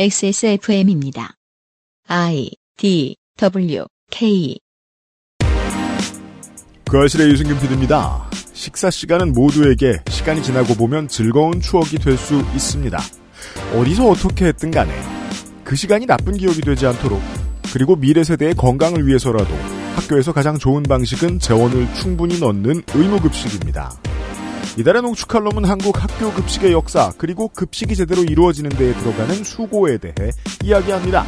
XSFM입니다. I D W K 그 아실의 유승균 PD입니다. 식사 시간은 모두에게 시간이 지나고 보면 즐거운 추억이 될 수 있습니다. 어디서 어떻게 했든 간에 그 시간이 나쁜 기억이 되지 않도록 그리고 미래 세대의 건강을 위해서라도 학교에서 가장 좋은 방식은 재원을 충분히 넣는 의무급식입니다. 이달의 농축칼럼은 한국 학교 급식의 역사 그리고 급식이 제대로 이루어지는 데에 들어가는 수고에 대해 이야기합니다.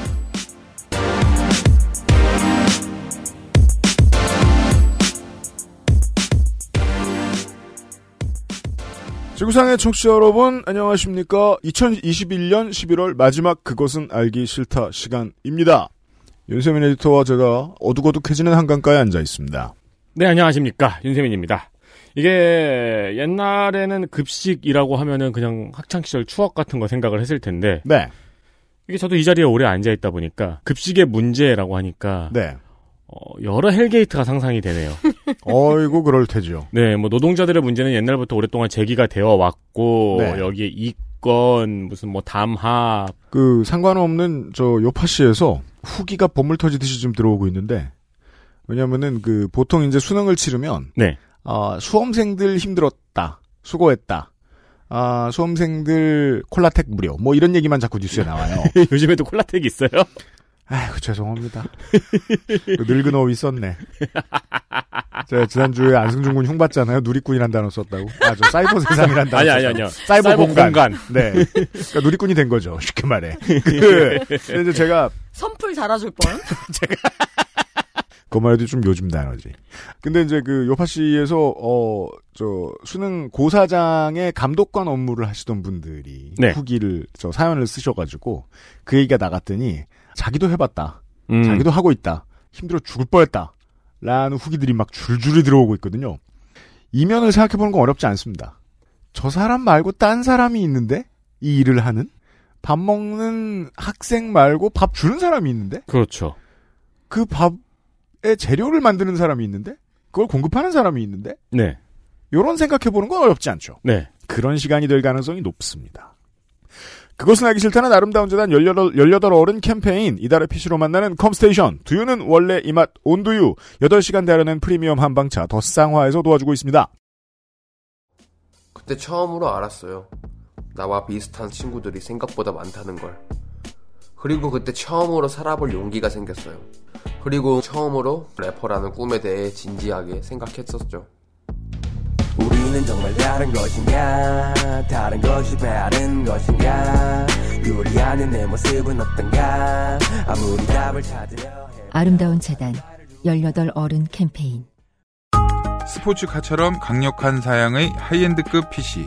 지구상의 청취자 여러분 안녕하십니까 2021년 11월 마지막 그것은 알기 싫다 시간입니다 윤세민 에디터와 제가 어둑어둑해지는 한강가에 앉아 있습니다 네, 안녕하십니까. 윤세민입니다. 이게 옛날에는 급식이라고 하면은 그냥 학창 시절 추억 같은 거 생각을 했을 텐데, 네, 이게 저도 이 자리에 오래 앉아 있다 보니까 급식의 문제라고 하니까, 네. 어, 여러 hell gate가 상상이 되네요. 어이구 그럴 테죠 네, 뭐 노동자들의 문제는 옛날부터 오랫동안 제기가 되어 왔고, 네. 여기에 이건, 무슨 뭐 담합, 그 상관없는 저 요파시에서 후기가 봇물 터지듯이 좀 들어오고 있는데 왜냐면은 그 보통 이제 수능을 치르면 네. 아, 수험생들 힘들었다. 수고했다. 아, 수험생들 콜라텍 무료. 뭐 이런 얘기만 자꾸 뉴스에 나와요. 요즘에도 콜라텍이 있어요? 아이고, 죄송합니다. 그 늙은 어휘 썼네. 제가 지난주에 안승준 군 흉봤잖아요. 누리꾼이란 단어 썼다고. 아, 저 사이버 세상이란 단어. 아니, 아니. 아니요. 사이버, 사이버 공간. 공간. 네. 그러니까 누리꾼이 된 거죠. 쉽게 말해. 그, 근데 이제 제가 선풀 달아줄 뻔. 그만 해도 좀 요즘 단어지. 근데 이제 그 요파시에서 어 저 수능 고사장의 감독관 업무를 하시던 분들이 네. 후기를 저 사연을 쓰셔가지고 그 얘기가 나갔더니 자기도 해봤다, 음, 자기도 하고 있다, 힘들어 죽을 뻔했다. 라는 후기들이 막 줄줄이 들어오고 있거든요. 이면을 생각해보는 건 어렵지 않습니다. 저 사람 말고 딴 사람이 있는데 이 일을 하는 밥 먹는 학생 말고 밥 주는 사람이 있는데 그렇죠. 그 밥의 재료를 만드는 사람이 있는데 그걸 공급하는 사람이 있는데 네. 요런 생각해 보는 건 어렵지 않죠. 네. 그런 시간이 될 가능성이 높습니다. 그것은 알기 싫다는 아름다운 재단 18, 18 어른 캠페인 이달의 PC로 만나는 컴스테이션 두유는 원래 이 맛 온두유 8시간 다려낸 프리미엄 한방차 더 쌍화에서 도와주고 있습니다. 그때 처음으로 알았어요. 나와 비슷한 친구들이 생각보다 많다는 걸. 그리고 그때 처음으로 살아볼 용기가 생겼어요. 그리고 처음으로 래퍼라는 꿈에 대해 진지하게 생각했었죠. 우리는 정말 다른 것인가 다른 것이 다른 것인가 요리하는 내 모습은 어떤가 아무리 답을 찾으려 해 아름다운 재단 18 어른 캠페인 스포츠카처럼 강력한 사양의 하이엔드급 PC.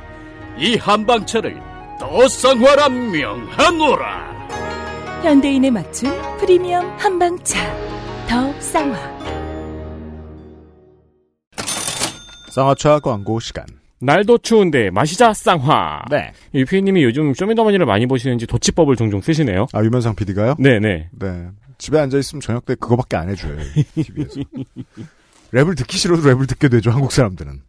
이 한방차를 더 쌍화라 명하노라. 현대인에 맞춘 프리미엄 한방차 더 쌍화 쌍화차 광고 시간. 날도 추운데 마시자 쌍화. 네. 이 피디님이 요즘 쇼미더머니를 많이 보시는지 도치법을 종종 쓰시네요. 아, 유면상 PD가요? 네네. 네. 집에 앉아 있으면 저녁 때 그거밖에 안 해줘요. TV에서. 랩을 듣기 싫어도 랩을 듣게 되죠, 한국 사람들은.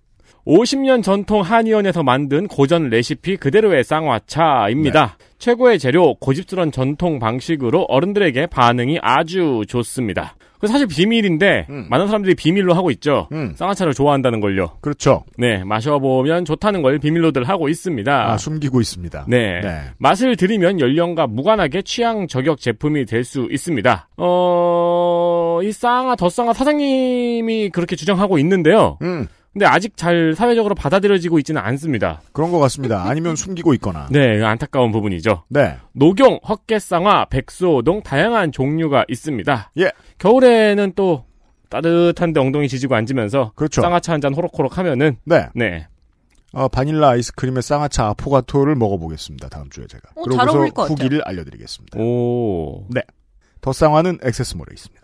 50년 전통 한의원에서 만든 고전 레시피 그대로의 쌍화차입니다. 최고의 재료, 고집스런 전통 방식으로 어른들에게 반응이 아주 좋습니다. 그 사실 비밀인데 음. 많은 사람들이 비밀로 하고 있죠. 음. 쌍화차를 좋아한다는 걸요. 그렇죠. 네, 마셔보면 좋다는 걸 비밀로들 하고 있습니다. 아, 숨기고 있습니다. 네. 네. 맛을 들이면 연령과 무관하게 취향 저격 제품이 될 수 있습니다. 어, 이 쌍화, 덧쌍화 사장님이 그렇게 주장하고 있는데요. 음, 근데 아직 잘 사회적으로 받아들여지고 있지는 않습니다. 그런 것 같습니다. 아니면 숨기고 있거나. 네, 안타까운 부분이죠. 네. 녹용, 헛개쌍화, 백소 등 다양한 종류가 있습니다. 예. 겨울에는 또 따뜻한데 엉덩이 지지고 앉으면서 그렇죠. 쌍화차 한 잔 호록호록 하면은 네. 네. 어, 바닐라 아이스크림의 쌍화차 아포가토를 먹어보겠습니다. 다음 주에 제가. 어, 잘 어울릴 것 같아요. 후기를 알려드리겠습니다. 오. 네. 더 쌍화는 액세스몰에 있습니다.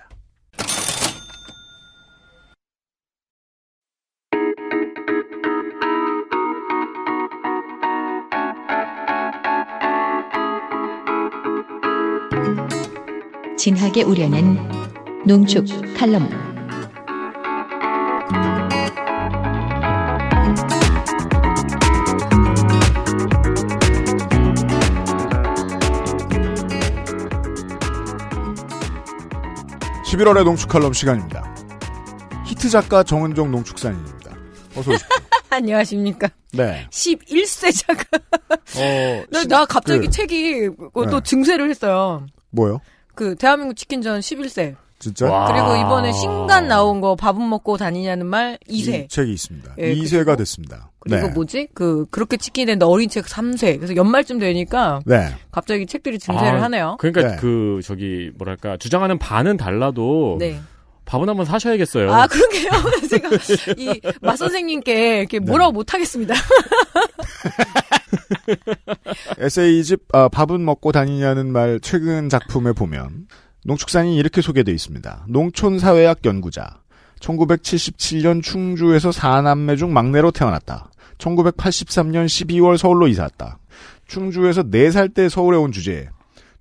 진하게 우려낸 농축 칼럼. 십 11월의 농축 칼럼 시간입니다. 히트 작가 정은정 농축산인입니다. 어서 오십시오. 안녕하십니까. 네. 11세 작가. 어, 나, 나 갑자기 그, 책이 또 네. 증세를 했어요. 뭐요? 그 대한민국 치킨전 11세. 진짜? 와. 그리고 이번에 신간 나온 거 밥은 먹고 다니냐는 말 2세. 이 책이 있습니다. 예, 2세가 그리고- 됐습니다. 그리고 네. 뭐지? 그 그렇게 치킨이 되는데 어린 책 3세. 그래서 연말쯤 되니까 네. 갑자기 책들이 증세를 아, 하네요. 그러니까 네. 그 저기 뭐랄까 주장하는 바는 달라도 네. 밥은 한번 사셔야겠어요. 아, 그러게요. 제가 이 마 선생님께 이렇게 뭐라고 못 하겠습니다. 에세이집 아, 밥은 먹고 다니냐는 말 최근 작품에 보면 농축산이 이렇게 소개되어 있습니다. 농촌사회학 연구자. 1977년 충주에서 4남매 중 막내로 태어났다. 1983년 12월 서울로 이사 왔다. 충주에서 4살 때 서울에 온 주제에.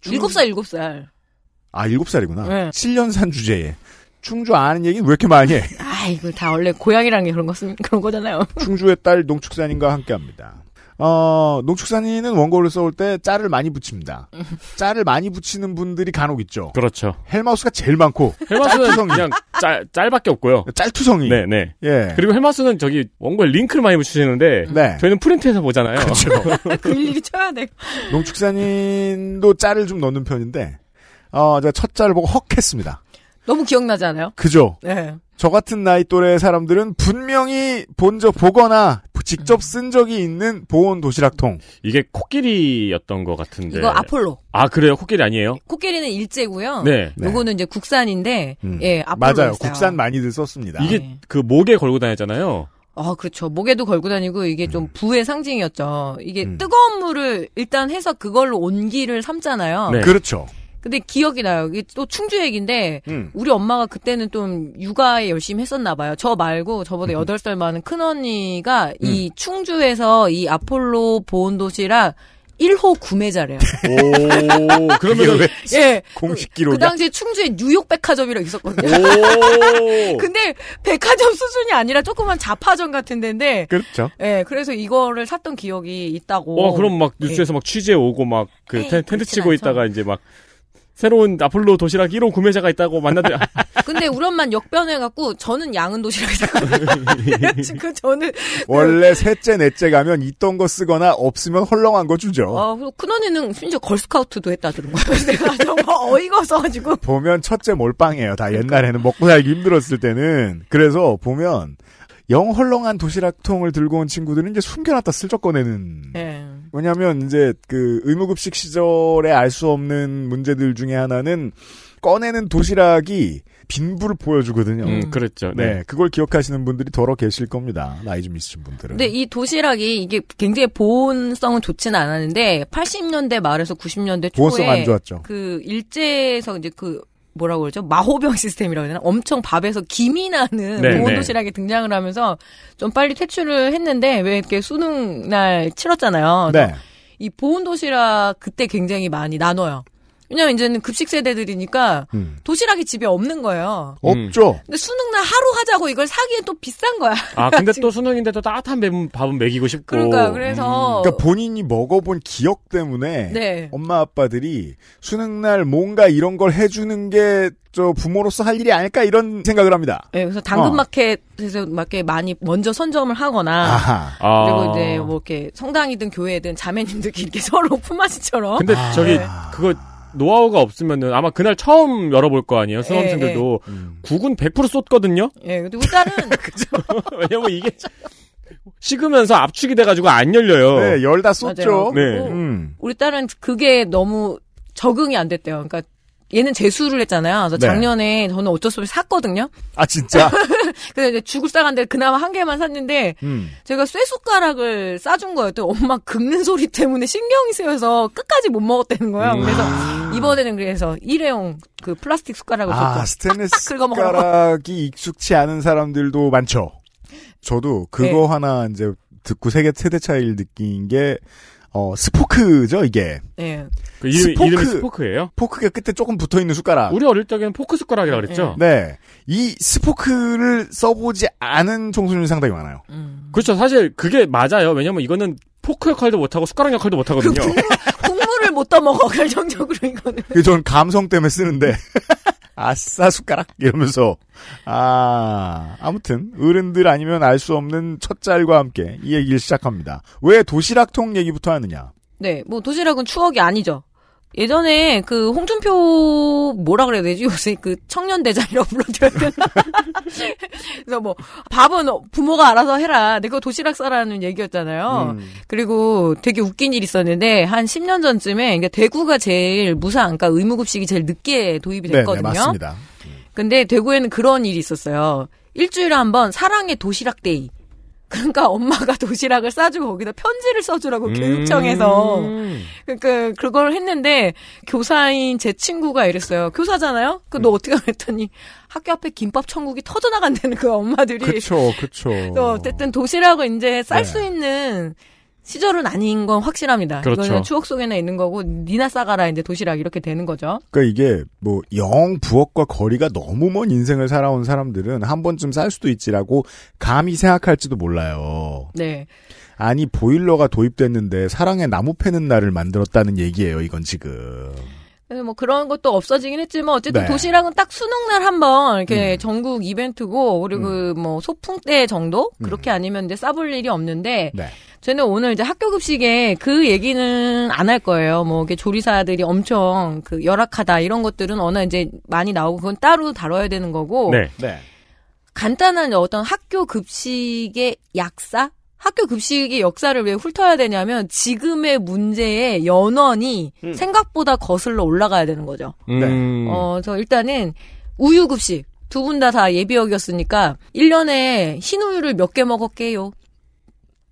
충- 7살, 7살. 아, 7살이구나. 네. 7년 산 주제에. 충주 아는 얘기는 왜 이렇게 많이 해? 아, 이거 다 원래 고향이라는 게 그런 거, 그런 거잖아요. 충주의 딸 농축산인과 함께 합니다. 어, 농축산인은 원고를 써올 때 짤을 많이 붙입니다. 짤을 많이 붙이는 분들이 간혹 있죠. 그렇죠. 헬마우스가 제일 많고, 헬마스는 짤투성이. 그냥 짤 짤밖에 없고요. 짤투성이. 네, 네. 예. 그리고 헬마스는 저기 원고에 링크를 많이 붙이시는데 네. 저희는 프린트해서 보잖아요. 그 일일이 쳐야 돼. 농축산인도 짤을 좀 넣는 편인데, 어, 제가 첫 짤을 보고 헉 했습니다. 너무 기억나지 않아요? 그죠? 네. 저 같은 나이 또래 사람들은 분명히 본 적, 보거나 직접 쓴 적이 있는 보온 도시락통. 이게 코끼리였던 것 같은데. 이거 아폴로. 아 그래요? 코끼리 아니에요? 코끼리는 일제고요. 네. 네. 요거는 이제 국산인데, 음. 예, 아폴로. 맞아요. 국산 많이들 썼습니다. 이게 네. 그 목에 걸고 다녔잖아요. 아, 그렇죠. 목에도 걸고 다니고 이게 좀 부의 상징이었죠. 이게 음. 뜨거운 물을 일단 해서 그걸로 온기를 삼잖아요. 네. 그렇죠. 근데 기억이 나요. 이게 또 충주 얘기인데 음. 우리 엄마가 그때는 좀 육아에 열심히 했었나 봐요. 저 말고 저보다 음. 8살 많은 큰 언니가 이 충주에서 이 아폴로 보온 도시락 1호 구매자래요. 오 그러면 왜 예. 공식 그 기록이야? 당시에 충주에 뉴욕 백화점이라고 있었거든요. 오. 근데 백화점 수준이 아니라 조그만 자파점 같은 데인데 그렇죠. 예, 그래서 이거를 샀던 기억이 있다고. 어 그럼 막 뉴스에서 막 취재 오고 막그 에이, 텐트 치고 않죠. 있다가 이제 막 새로운 아폴로 도시락 1호 구매자가 있다고 만나들 근데 우리 엄마는 역변해갖고 저는 양은 도시락에다가 그래가지고 저는 원래 셋째, 넷째 가면 있던 거 쓰거나 없으면 헐렁한 거 주죠. 어, 그리고 큰 언니는 심지어 걸스카우트도 했다 들은 거예요. 내가 정말 어이가 없어가지고 보면 첫째 몰빵이에요. 다 옛날에는 먹고 살기 힘들었을 때는. 그래서 보면 영 헐렁한 도시락통을 들고 온 친구들은 이제 숨겨놨다 슬쩍 꺼내는. 예. 왜냐하면 이제 그 의무급식 시절에 알 수 없는 문제들 중에 하나는 꺼내는 도시락이 빈부를 보여주거든요. 음 그랬죠. 네. 네. 그걸 기억하시는 분들이 더러 계실 겁니다. 나이 좀 있으신 분들은. 근데 이 도시락이 이게 굉장히 보온성은 좋지는 않았는데 80년대 말에서 90년대 보온성 초에 안 좋았죠. 그 일제에서 이제 그 뭐라고 그러죠? 마호병 시스템이라고 해야 되나? 엄청 밥에서 김이 나는 네, 보온 네. 도시락이 등장을 하면서 좀 빨리 퇴출을 했는데 왜 이렇게 수능 날 치렀잖아요. 네. 이 보온 도시락 그때 굉장히 많이 나눠요. 왜냐면 이제는 급식 세대들이니까 음. 도시락이 집에 없는 거예요. 없죠. 근데 수능날 하루 하자고 이걸 사기엔 또 비싼 거야. 아, 근데 또 수능인데 또 따뜻한 밥- 밥은 먹이고 싶고. 그러니까 그래서 그러니까 본인이 먹어본 기억 때문에 네. 엄마 아빠들이 수능날 뭔가 이런 걸 해주는 게 저 부모로서 할 일이 아닐까 이런 생각을 합니다. 네, 그래서 어. 당근마켓에서 막 이렇게 많이 먼저 선점을 하거나 아하. 아. 그리고 이제 뭐 이렇게 성당이든 교회든 자매님들끼리 이렇게 서로 품앗이처럼 근데 저기 네. 그거 노하우가 없으면은 아마 그날 처음 열어볼 거 아니에요 수험생들도 예, 국은 100% 쏟거든요. 예, 근데 우리 딸은 왜냐면 이게 식으면서 압축이 돼가지고 안 열려요. 네, 열다 맞아요. 쏟죠. 네. 그리고 음. 우리 딸은 그게 너무 적응이 안 됐대요. 그러니까 얘는 재수를 했잖아요. 그래서 네. 작년에 저는 어쩔 수 없이 샀거든요. 아 진짜. 그래서 이제 죽을 싸간데 그나마 한 개만 샀는데 음. 제가 쇠숟가락을 싸준 거예요. 또 엄마 긁는 소리 때문에 신경이 쓰여서 끝까지 못 먹었다는 거예요. 음. 그래서 이번에는 그래서 일회용 그 플라스틱 숟가락을 아. 스테인리스. 숟가락이 익숙치 않은 사람들도 많죠. 저도 그거 네. 하나 이제 듣고 세계 세대 차이를 느낀 게 어, spork죠 이게. 예. 그 이름, spork. 이름이 spork예요? 포크가 끝에 조금 붙어 있는 숟가락. 우리 어릴 적에는 포크 숟가락이라 그랬죠. 네. 이 spork를 써보지 않은 청소년이 상당히 많아요. 음. 그렇죠. 사실 그게 맞아요. 왜냐면 이거는 포크 역할도 못하고 숟가락 역할도 못하거든요. 국물을 못 떠먹어 결정적으로 이거는. 그 전 감성 때문에 쓰는데 아싸 숟가락 이러면서 아 아무튼 어른들 아니면 알 수 없는 첫 짤과 함께 이 얘기를 시작합니다. 왜 도시락통 얘기부터 하느냐? 네, 뭐 도시락은 추억이 아니죠. 예전에 그 홍준표 뭐라 그래야 되지 요새 그 청년 대장이라고 불러드려야 되나? 그래서 뭐 밥은 부모가 알아서 해라. 내가 도시락 싸라는 얘기였잖아요. 음. 그리고 되게 웃긴 일이 있었는데 한 10년 전쯤에 그러니까 대구가 제일 무상, 그러니까 의무급식이 제일 늦게 도입이 네, 네 됐거든요. 맞습니다. 근데 대구에는 그런 일이 있었어요. 일주일에 한 번 사랑의 도시락 day. 그러니까 엄마가 도시락을 싸주고 거기다 편지를 써주라고 교육청에서 음. 그러니까 그걸 했는데 교사인 제 친구가 이랬어요. 교사잖아요. 그너 어떻게 했더니 학교 앞에 김밥 천국이 터져 나간다는 그 엄마들이. 그쵸 그쵸. 또 어쨌든 도시락을 이제 쌀 네. 수 있는 시절은 아닌 건 확실합니다. 그렇죠. 이거는 추억 속에나 있는 거고 니나 싸가라 이제 도시락 이렇게 되는 거죠. 그러니까 이게 뭐 영 부엌과 거리가 너무 먼 인생을 살아온 사람들은 한 번쯤 쌀 수도 있지라고 감히 생각할지도 몰라요. 네. 아니 보일러가 도입됐는데 사랑의 나무 패는 날을 만들었다는 얘기예요. 이건 지금. 그래서 뭐 그런 것도 없어지긴 했지만 어쨌든 네. 도시락은 딱 수능날 한번 이렇게 음. 전국 이벤트고 그리고 뭐 소풍 때 정도 그렇게 아니면 이제 싸볼 일이 없는데 네. 저는 오늘 이제 학교 급식에 그 얘기는 안 할 거예요. 뭐 이게 조리사들이 엄청 그 열악하다 이런 것들은 어느 이제 많이 나오고 그건 따로 다뤄야 되는 거고 네. 네. 간단한 어떤 학교 급식의 약사? 학교 급식의 역사를 왜 훑어야 되냐면 지금의 문제의 연원이 생각보다 거슬러 올라가야 되는 거죠. 음. 어, 저 일단은 우유 급식 두 분 다다 예비역이었으니까 1년에 흰 우유를 몇 개 먹었게요.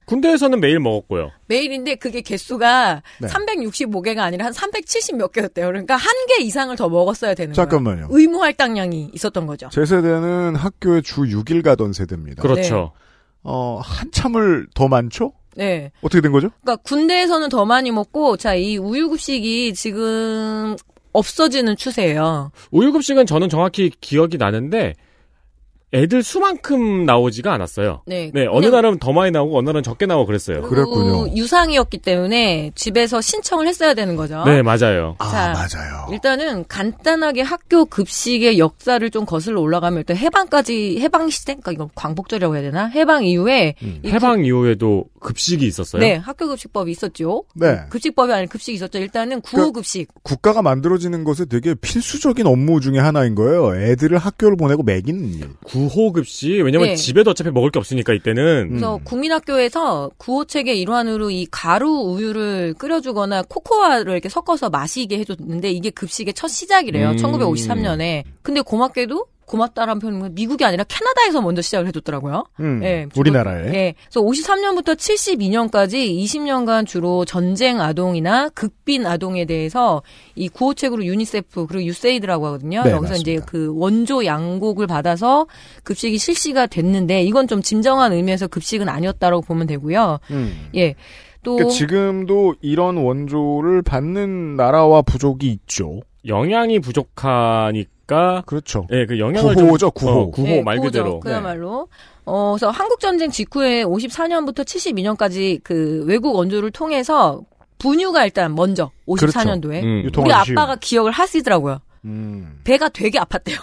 군대에서는 매일 먹었고요. 매일인데 그게 개수가 네. 365개가 아니라 한 370 몇 개였대요. 그러니까 한 개 이상을 더 먹었어야 되는 거예요. 잠깐만요. 의무 할당량이 있었던 거죠. 제 세대는 학교에 주 6일 가던 세대입니다. 그렇죠. 어, 한참을 더 많죠? 네. 어떻게 된 거죠? 그러니까 군대에서는 더 많이 먹고 자, 이 우유 급식이 지금 없어지는 추세예요. 우유 급식은 저는 정확히 기억이 나는데 애들 수만큼 나오지가 않았어요. 네. 네, 어느 날은 더 많이 나오고 어느 날은 적게 나오고 그랬어요. 그리고 유상이었기 때문에 집에서 신청을 했어야 되는 거죠. 네, 맞아요. 아, 자, 맞아요. 일단은 간단하게 학교 급식의 역사를 좀 거슬러 올라가면 일단 해방까지 해방 시대, 그러니까 이건 광복절이라고 해야 되나? 해방 이후에 이 해방 이후에도 급식이 있었어요. 네, 학교 급식법이 있었죠. 네. 급식법이 아닌 급식이 있었죠. 일단은 구호 급식. 국가가 만들어지는 것에 되게 필수적인 업무 중에 하나인 거예요. 애들을 학교를 보내고 먹이는 일. 구 호급식 왜냐면 네. 집에도 어차피 먹을 게 없으니까 이때는 그래서 국민학교에서 구호책의 일환으로 이 가루 우유를 끓여주거나 코코아를 이렇게 섞어서 마시게 해줬는데 이게 급식의 첫 시작이래요. 음. 1953년에. 근데 고맙게도 고맙다라는 표현은 미국이 아니라 캐나다에서 먼저 시작을 해줬더라고요. 음, 예, 우리나라에. 예. 그래서 53년부터 72년까지 20년간 주로 전쟁 아동이나 극빈 아동에 대해서 이 구호책으로 유니세프 그리고 USAID라고 하거든요. 네, 여기서 이제 맞습니다. 그 원조 양곡을 받아서 급식이 실시가 됐는데 이건 좀 진정한 의미에서 급식은 아니었다라고 보면 되고요. 음. 예. 또 그러니까 지금도 이런 원조를 받는 나라와 부족이 있죠. 영양이 부족하니 까 그렇죠. 예, 그 영양을 구호죠, 좀, 구호. 어, 구호 네, 말 구호죠. 그대로. 그야말로. 어, 그래서 한국 전쟁 직후에 54년부터 72년까지 그 외국 원조를 통해서 분유가 일단 먼저 54년도에 음. 우리. 아빠가 기억을 하시더라고요. 음. 배가 되게 아팠대요.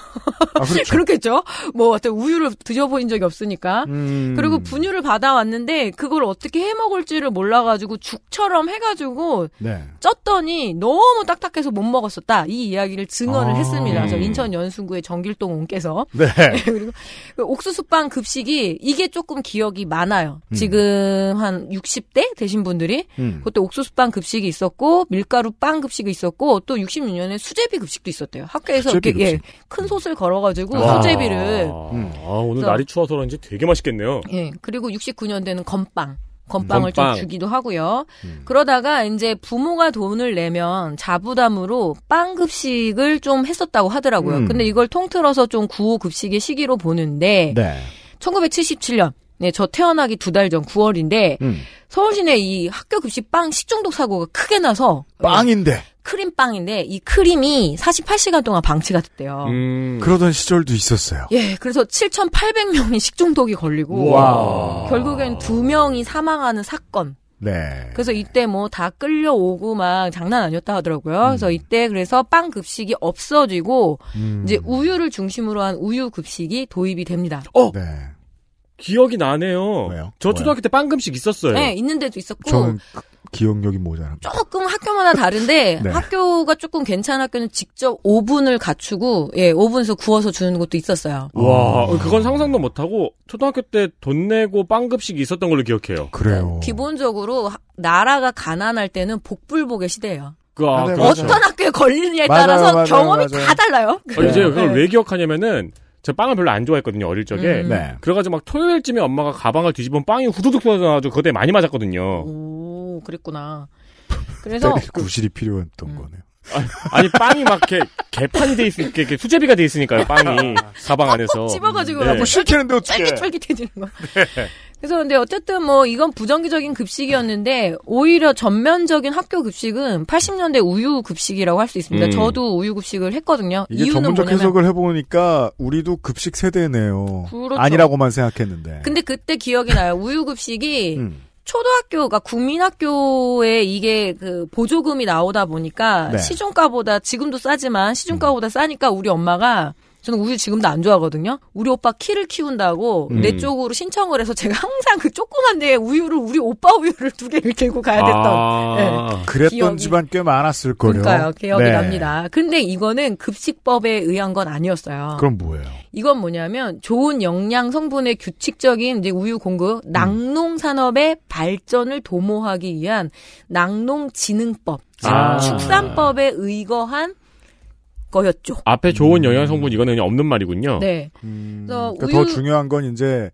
아, 그렇죠. 그렇겠죠. 뭐 어떤 우유를 드셔본 적이 없으니까. 음. 그리고 분유를 받아왔는데 그걸 어떻게 해 먹을지를 몰라가지고 죽처럼 해가지고 네. 쪘더니 너무 딱딱해서 못 먹었었다. 이 이야기를 증언을 아. 했습니다. 그래서 음. 인천 연수구의 정길동 옹께서 네. 그리고 그 옥수수빵 급식이 이게 조금 기억이 많아요. 음. 지금 한 60대 되신 분들이 음. 그때 옥수수빵 급식이 있었고 밀가루 빵 급식이 있었고 또 66년에 수제비 급식도 있었 대요. 학교에서 이렇게 예. 큰 솥을 걸어가지고 와. 수제비를 음. 아, 오늘 그래서- 날이 추워서 그런지 되게 맛있겠네요. 예 그리고 69년대는 건빵 건빵을 건빵. 좀 주기도 하고요. 음. 그러다가 이제 부모가 돈을 내면 자부담으로 빵 급식을 좀 했었다고 하더라고요. 음. 근데 이걸 통틀어서 좀 구호 급식의 시기로 보는데 네. 1977년 네, 저 태어나기 두 달 전 9월인데 음. 서울 시내 이 학교 급식 빵 식중독 사고가 크게 나서 빵인데 크림빵인데 이 크림이 48시간 동안 방치가 됐대요. 음. 그러던 시절도 있었어요. 예, 그래서 7,800명이 식중독이 걸리고 와. 결국엔 두 명이 사망하는 사건. 네. 그래서 이때 뭐 다 끌려오고 막 장난 아니었다 하더라고요. 그래서 음. 이때 그래서 빵 급식이 없어지고 음. 이제 우유를 중심으로 한 우유 급식이 도입이 됩니다. 어, 네. 기억이 나네요. 왜요? 저 초등학교 때 빵금식 있었어요. 네, 있는 데도 있었고 저는 그- 기억력이 모자랍니다. 조금 학교마다 다른데 네. 학교가 조금 괜찮은 학교는 직접 오븐을 갖추고 예 오븐에서 구워서 주는 것도 있었어요. 와, 어. 그건 상상도 못 하고 초등학교 때 돈 내고 빵급식이 있었던 걸로 기억해요. 그래요. 기본적으로 하- 나라가 가난할 때는 복불복의 시대예요. 그, 아, 아, 네, 그렇죠. 어떤 학교에 걸리느냐에 맞아요, 따라서 맞아요, 경험이 맞아요. 다 달라요. 어, 이제 그걸 네. 왜 기억하냐면은 저 빵을 별로 안 좋아했거든요 어릴 적에. 음. 네. 그래가지고 막 토요일쯤에 엄마가 가방을 뒤집으면 빵이 후두둑 터져가지고 그때 많이 맞았거든요. 오, 그랬구나. 그래서 구실이 필요했던 음. 거네요. 아니 빵이 막 이렇게 개판이 돼 있으니까 이렇게 수제비가 돼 있으니까요 빵이 가방 안에서. 찝어가지고 네. 뭐 싫겠는데 어떻게? 쫄깃쫄깃해지는 거. 그래서 근데 어쨌든 뭐 이건 부정기적인 급식이었는데 오히려 전면적인 학교 급식은 80년대 우유 급식이라고 할 수 있습니다. 음. 저도 우유 급식을 했거든요. 이게 이유는 전문적 뭐냐면 해석을 해보니까 우리도 급식 세대네요. 그렇죠. 아니라고만 생각했는데. 근데 그때 기억이 나요. 우유 급식이 음. 초등학교가 국민학교에 이게 그 보조금이 나오다 보니까 네. 시중가보다 지금도 싸지만 시중가보다 싸니까 우리 엄마가 저는 우유 지금도 안 좋아하거든요. 우리 오빠 키를 키운다고 음. 내 쪽으로 신청을 해서 제가 항상 그 조그만 데에 우유를 우리 오빠 우유를 두 개를 들고 가야 됐던 아, 그랬던 기억이- 집안 꽤 많았을 거요. 그러니까요. 기억이 네. 납니다. 근데 이거는 급식법에 의한 건 아니었어요. 그럼 뭐예요? 이건 뭐냐면 좋은 영양 성분의 규칙적인 이제 우유 공급, 낙농 산업의 발전을 도모하기 위한 낙농진흥법, 즉 아. 축산법에 의거한 거였죠. 앞에 좋은 영양 성분 이거는 그냥 없는 말이군요. 네, 음, 그래서 그러니까 더 우유- 중요한 건 이제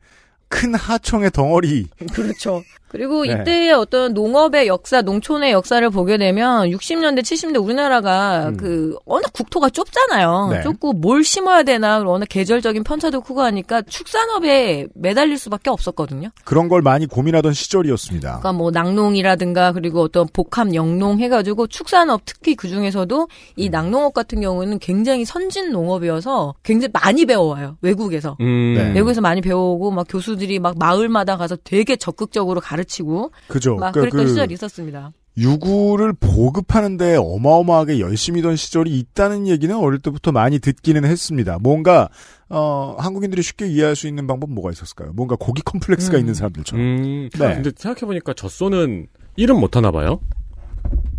큰 하청의 덩어리. 그렇죠. 그리고 네. 이때의 어떤 농업의 역사, 농촌의 역사를 보게 되면 60년대, 70년대 우리나라가 음. 그 워낙 국토가 좁잖아요. 네. 좁고 뭘 심어야 되나 워낙 계절적인 편차도 크고 하니까 축산업에 매달릴 수밖에 없었거든요. 그런 걸 많이 고민하던 시절이었습니다. 그러니까 뭐 낙농이라든가 그리고 어떤 복합 영농 해가지고 축산업 특히 그 중에서도 이 낙농업 같은 경우는 굉장히 선진 농업이어서 굉장히 많이 배워와요 외국에서 음. 네. 외국에서 많이 배워오고 막 교수들이 막 마을마다 가서 되게 적극적으로 가 르치고 그죠? 막 그러니까 그랬던 그 시절이 있었습니다. 유구를 보급하는데 어마어마하게 열심히던 시절이 있다는 얘기는 어릴 때부터 많이 듣기는 했습니다. 뭔가 어, 한국인들이 쉽게 이해할 수 있는 방법 뭐가 있었을까요? 뭔가 고기 컴플렉스가 음. 있는 사람들처럼. 음. 네. 근데 생각해 보니까 젖소는 일은 못 하나 봐요.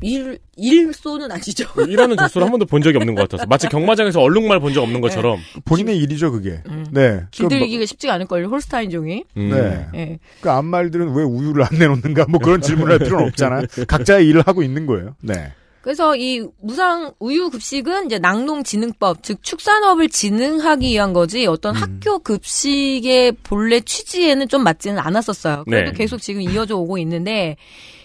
일 일소는 아니죠. 일하는 젖소를 한 번도 본 적이 없는 것 같아서 마치 경마장에서 얼룩말 본 적 없는 것처럼. 본인의 일이죠, 그게. 음. 네. 기들기가 쉽지가 않을걸요 홀스타인 종이. 음. 네. 예. 그 암말들은 왜 우유를 안 내놓는가? 뭐 그런 질문을 할 필요는 없잖아요. 각자의 일을 하고 있는 거예요. 네. 그래서 이 무상 우유 급식은 이제 낙농진흥법, 즉 축산업을 진흥하기 위한 거지 어떤 음. 학교 급식의 본래 취지에는 좀 맞지는 않았었어요. 그래도 네. 계속 지금 이어져 오고 있는데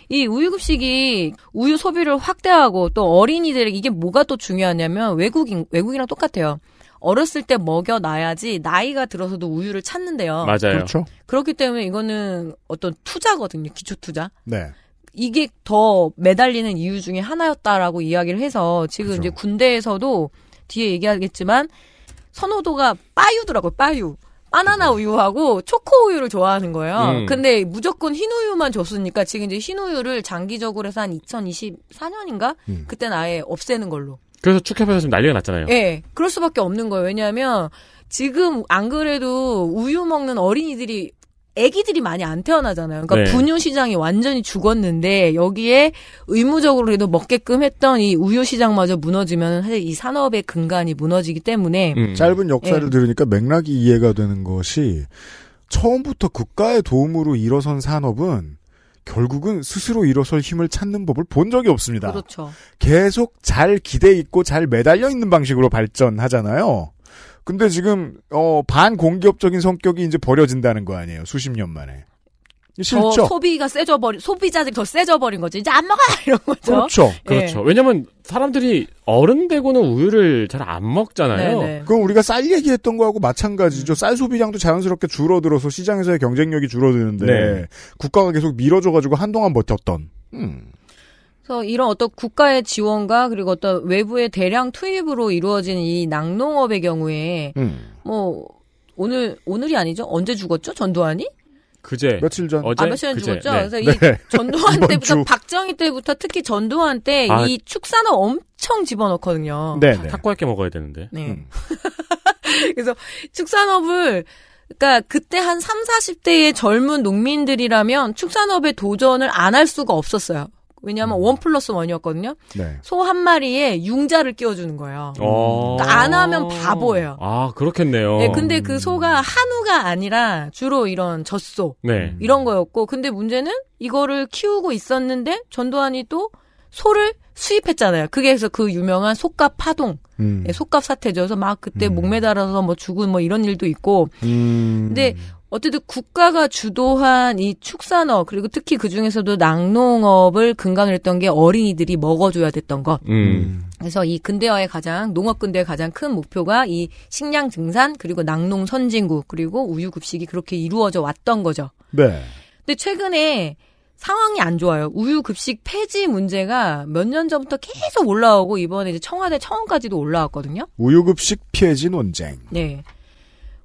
이 우유 급식이 우유 소비를 확대하고 또 어린이들에게 이게 뭐가 또 중요하냐면 외국인 외국이랑 똑같아요. 어렸을 때 먹여 놔야지 나이가 들어서도 우유를 찾는데요. 맞아요. 그렇죠. 그렇기 때문에 이거는 어떤 투자거든요. 기초 투자. 네. 이게 더 매달리는 이유 중에 하나였다라고 이야기를 해서 지금 그죠. 이제 군대에서도 뒤에 얘기하겠지만 선호도가 빠유더라고요, 빠유. 바나나 우유하고 초코 우유를 좋아하는 거예요. 음. 근데 무조건 흰 우유만 줬으니까 지금 이제 흰 우유를 장기적으로 해서 한 2024년인가? 음. 그때는 아예 없애는 걸로. 그래서 축협에서 지금 난리가 났잖아요. 예, 그럴 수밖에 없는 거예요. 왜냐하면 지금 안 그래도 우유 먹는 어린이들이 아기들이 많이 안 태어나잖아요. 그러니까 네. 분유 시장이 완전히 죽었는데 여기에 의무적으로 그래도 먹게끔 했던 이 우유 시장마저 무너지면 사실 이 산업의 근간이 무너지기 때문에 음. 짧은 역사를 예. 들으니까 맥락이 이해가 되는 것이 처음부터 국가의 도움으로 일어선 산업은 결국은 스스로 일어설 힘을 찾는 법을 본 적이 없습니다. 그렇죠. 계속 잘 기대 있고 잘 매달려 있는 방식으로 발전하잖아요. 근데 지금 어 반공기업적인 성격이 이제 버려진다는 거 아니에요. 수십 년 만에. 더 싫죠. 소비가 세져 버린 소비자들이 더 세져 버린 거지. 이제 안 먹어 이런 거죠. 그렇죠. 그렇죠. 예. 왜냐면 사람들이 어른 되고는 우유를 잘 안 먹잖아요. 네네. 그건 우리가 쌀 얘기했던 거하고 마찬가지죠. 쌀 소비량도 자연스럽게 줄어들어서 시장에서의 경쟁력이 줄어드는데 네. 국가가 계속 밀어줘가지고 한동안 버텼던. 음. 그래서 이런 어떤 국가의 지원과 그리고 어떤 외부의 대량 투입으로 이루어진 이 낙농업의 경우에 음. 뭐 오늘 오늘이 아니죠? 언제 죽었죠? 전두환이? 그제 며칠 전. 어제 아, 며칠 전 그제, 죽었죠? 네. 그래서 이 네. 전두환 때부터 주. 박정희 때부터 특히 전두환 때이 아. 축산업 엄청 집어넣거든요. 네, 네. 탁구할게 먹어야 되는데. 네. 음. 그래서 축산업을 그러니까 그때 한 3, 40대의 젊은 농민들이라면 축산업에 도전을 안 할 수가 없었어요. 왜냐하면 원 플러스 원이었거든요. 네. 소한 마리에 융자를 끼워주는 거예요. 어. 그러니까 안 하면 바보예요. 아 그렇겠네요. 네, 근데 그 소가 한우가 아니라 주로 이런 젖소 네. 이런 거였고, 근데 문제는 이거를 키우고 있었는데 전두환이 또 소를 수입했잖아요. 그게 그래서 그 유명한 속값 파동, 음. 예, 속값 사태죠. 그래서 막 그때 음. 목매달아서 뭐 죽은 뭐 이런 일도 있고, 음. 근데 어쨌든 국가가 주도한 이 축산업 그리고 특히 그 중에서도 낙농업을 근간으로 했던 게 어린이들이 먹어줘야 됐던 것. 음. 그래서 이 근대화의 가장 농업 근대의 가장 큰 목표가 이 식량 증산 그리고 낙농 선진국 그리고 우유 급식이 그렇게 이루어져 왔던 거죠. 네. 근데 최근에 상황이 안 좋아요. 우유 급식 폐지 문제가 몇 년 전부터 계속 올라오고 이번에 이제 청와대 청원까지도 올라왔거든요. 우유 급식 폐지 논쟁. 네.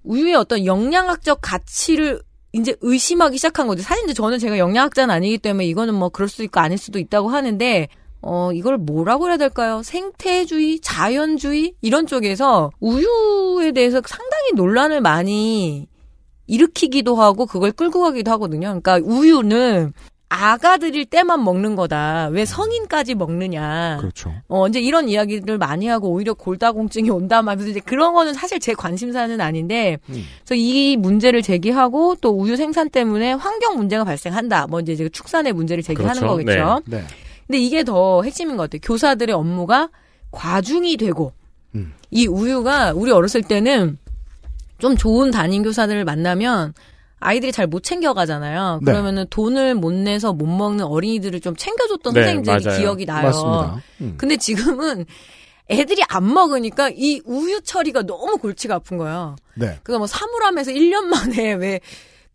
우유의 어떤 영양학적 가치를 이제 의심하기 시작한 거죠. 사실 이제 저는 제가 영양학자는 아니기 때문에 이거는 뭐 그럴 수도 있고 아닐 수도 있다고 하는데 어 이걸 뭐라고 해야 될까요? 생태주의, 자연주의 이런 쪽에서 우유에 대해서 상당히 논란을 많이 일으키기도 하고 그걸 끌고 가기도 하거든요. 그러니까 우유는 아가들일 때만 먹는 거다. 왜 성인까지 먹느냐. 그렇죠. 어, 이제 이런 이야기들 많이 하고 오히려 골다공증이 온다 하면서 이제 그런 거는 사실 제 관심사는 아닌데, 음. 그래서 이 문제를 제기하고 또 우유 생산 때문에 환경 문제가 발생한다. 뭐 이제 그 축산의 문제를 제기하는 그렇죠. 거겠죠. 네. 근데 이게 더 핵심인 것 같아요. 교사들의 업무가 과중이 되고, 음. 이 우유가 우리 어렸을 때는 좀 좋은 담임 교사들을 만나면 아이들이 잘 못 챙겨가잖아요. 네. 그러면은 돈을 못 내서 못 먹는 어린이들을 좀 챙겨줬던 네, 선생님들이 맞아요. 기억이 나요. 맞습니다. 음. 근데 지금은 애들이 안 먹으니까 이 우유 처리가 너무 골치가 아픈 거예요. 네. 그거 뭐 사물함에서 1년 만에 왜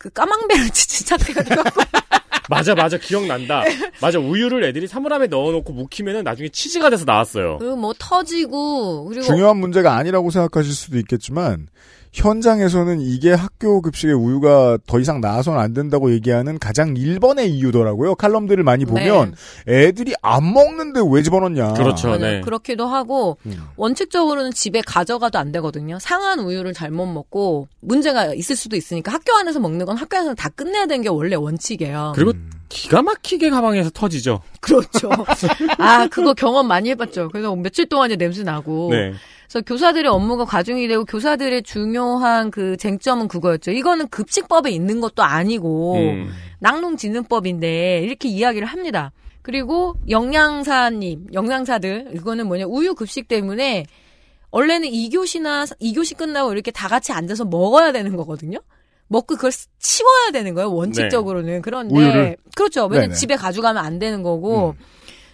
그 까망베를 착해가지고 맞아 맞아 기억난다. 맞아 우유를 애들이 사물함에 넣어놓고 묵히면은 나중에 치즈가 돼서 나왔어요. 그리고 뭐 터지고 그리고 중요한 문제가 아니라고 생각하실 수도 있겠지만 현장에서는 이게 학교 급식의 우유가 더 이상 나와서는 안 된다고 얘기하는 가장 1번의 이유더라고요. 칼럼들을 많이 보면 애들이 안 먹는데 왜 집어넣냐. 그렇죠. 네. 그렇기도 하고 음. 원칙적으로는 집에 가져가도 안 되거든요. 상한 우유를 잘못 먹고 문제가 있을 수도 있으니까 학교 안에서 먹는 건 학교 안에서 다 끝내야 되는 게 원래 원칙이에요. 그리고 기가 막히게 가방에서 터지죠. 그렇죠. 아 그거 경험 많이 해봤죠. 그래서 며칠 동안 이제 냄새 나고. 네. 그래서 교사들의 업무가 과중이 되고 교사들의 중요한 그 쟁점은 그거였죠. 이거는 급식법에 있는 것도 아니고 음. 낙농진흥법인데 이렇게 이야기를 합니다. 그리고 영양사님, 영양사들 이거는 뭐냐 우유 급식 때문에 원래는 2교시나 2교시 끝나고 이렇게 다 같이 앉아서 먹어야 되는 거거든요. 먹고 그걸 치워야 되는 거예요. 원칙적으로는 그런데 우유를? 그렇죠. 왜냐면. 집에 가져가면 안 되는 거고.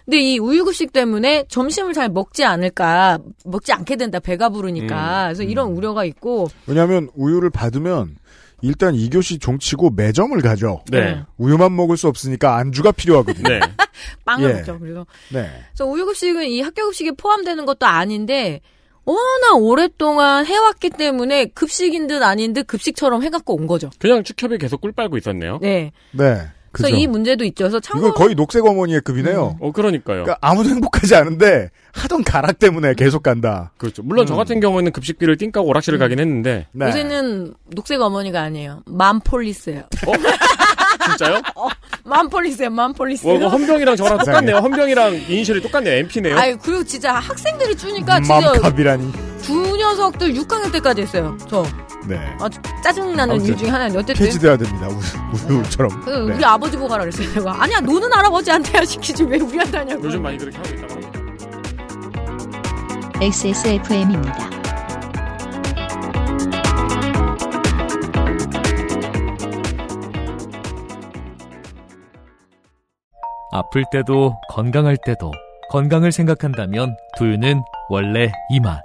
근데 이 우유급식 때문에 점심을 잘 먹지 않을까, 먹지 않게 된다, 배가 부르니까. 그래서 이런 우려가 있고, 왜냐하면 우유를 받으면 일단 2교시 종치고 매점을 가죠. 네. 우유만 먹을 수 없으니까 안주가 필요하거든요. 네. 빵을 예. 먹죠. 그래서 네. 그래서 우유급식은 이 학교급식에 포함되는 것도 아닌데 워낙 오랫동안 해왔기 때문에 급식인 듯 아닌 듯 급식처럼 해갖고 온 거죠. 그냥 축협이 계속 꿀 빨고 있었네요. 네. 네. 그래서 그죠. 이 문제도 있죠. 그래서 참고 이건 거의 녹색 어머니의 급이네요. 어, 그러니까요. 그러니까 아무도 행복하지 않은데 하던 가락 때문에 계속 간다. 그렇죠. 물론 저 음. 같은 경우에는 급식비를 띵까고 오락실을 가긴 했는데. 네. 요새는 녹색 어머니가 아니에요. 맘폴리스예요. 진짜요? 맘폴리스예요. 맘폴리스. 뭐, 이거 헌병이랑 저랑. 똑같네요. 헌병이랑 이니셜이 똑같네요. MP네요. 아유 그리고 진짜 학생들이 주니까 진짜 맘캅이라니. 두 녀석들 6학년 때까지 했어요. 저 네. 아주 짜증나는 이유 중에 하나는 어쨌든 폐지돼야 됩니다. 우유, 우유처럼. 그 네. 우리 아버지 보고 가라 그랬어요. 내가 아니야 노는 할아버지한테 야 시키지 왜 우리한테 하냐고. 요즘 많이 그렇게 하고 있다고. XSFM입니다. 아플 때도 건강할 때도 건강을 생각한다면 두유는 원래 이 맛.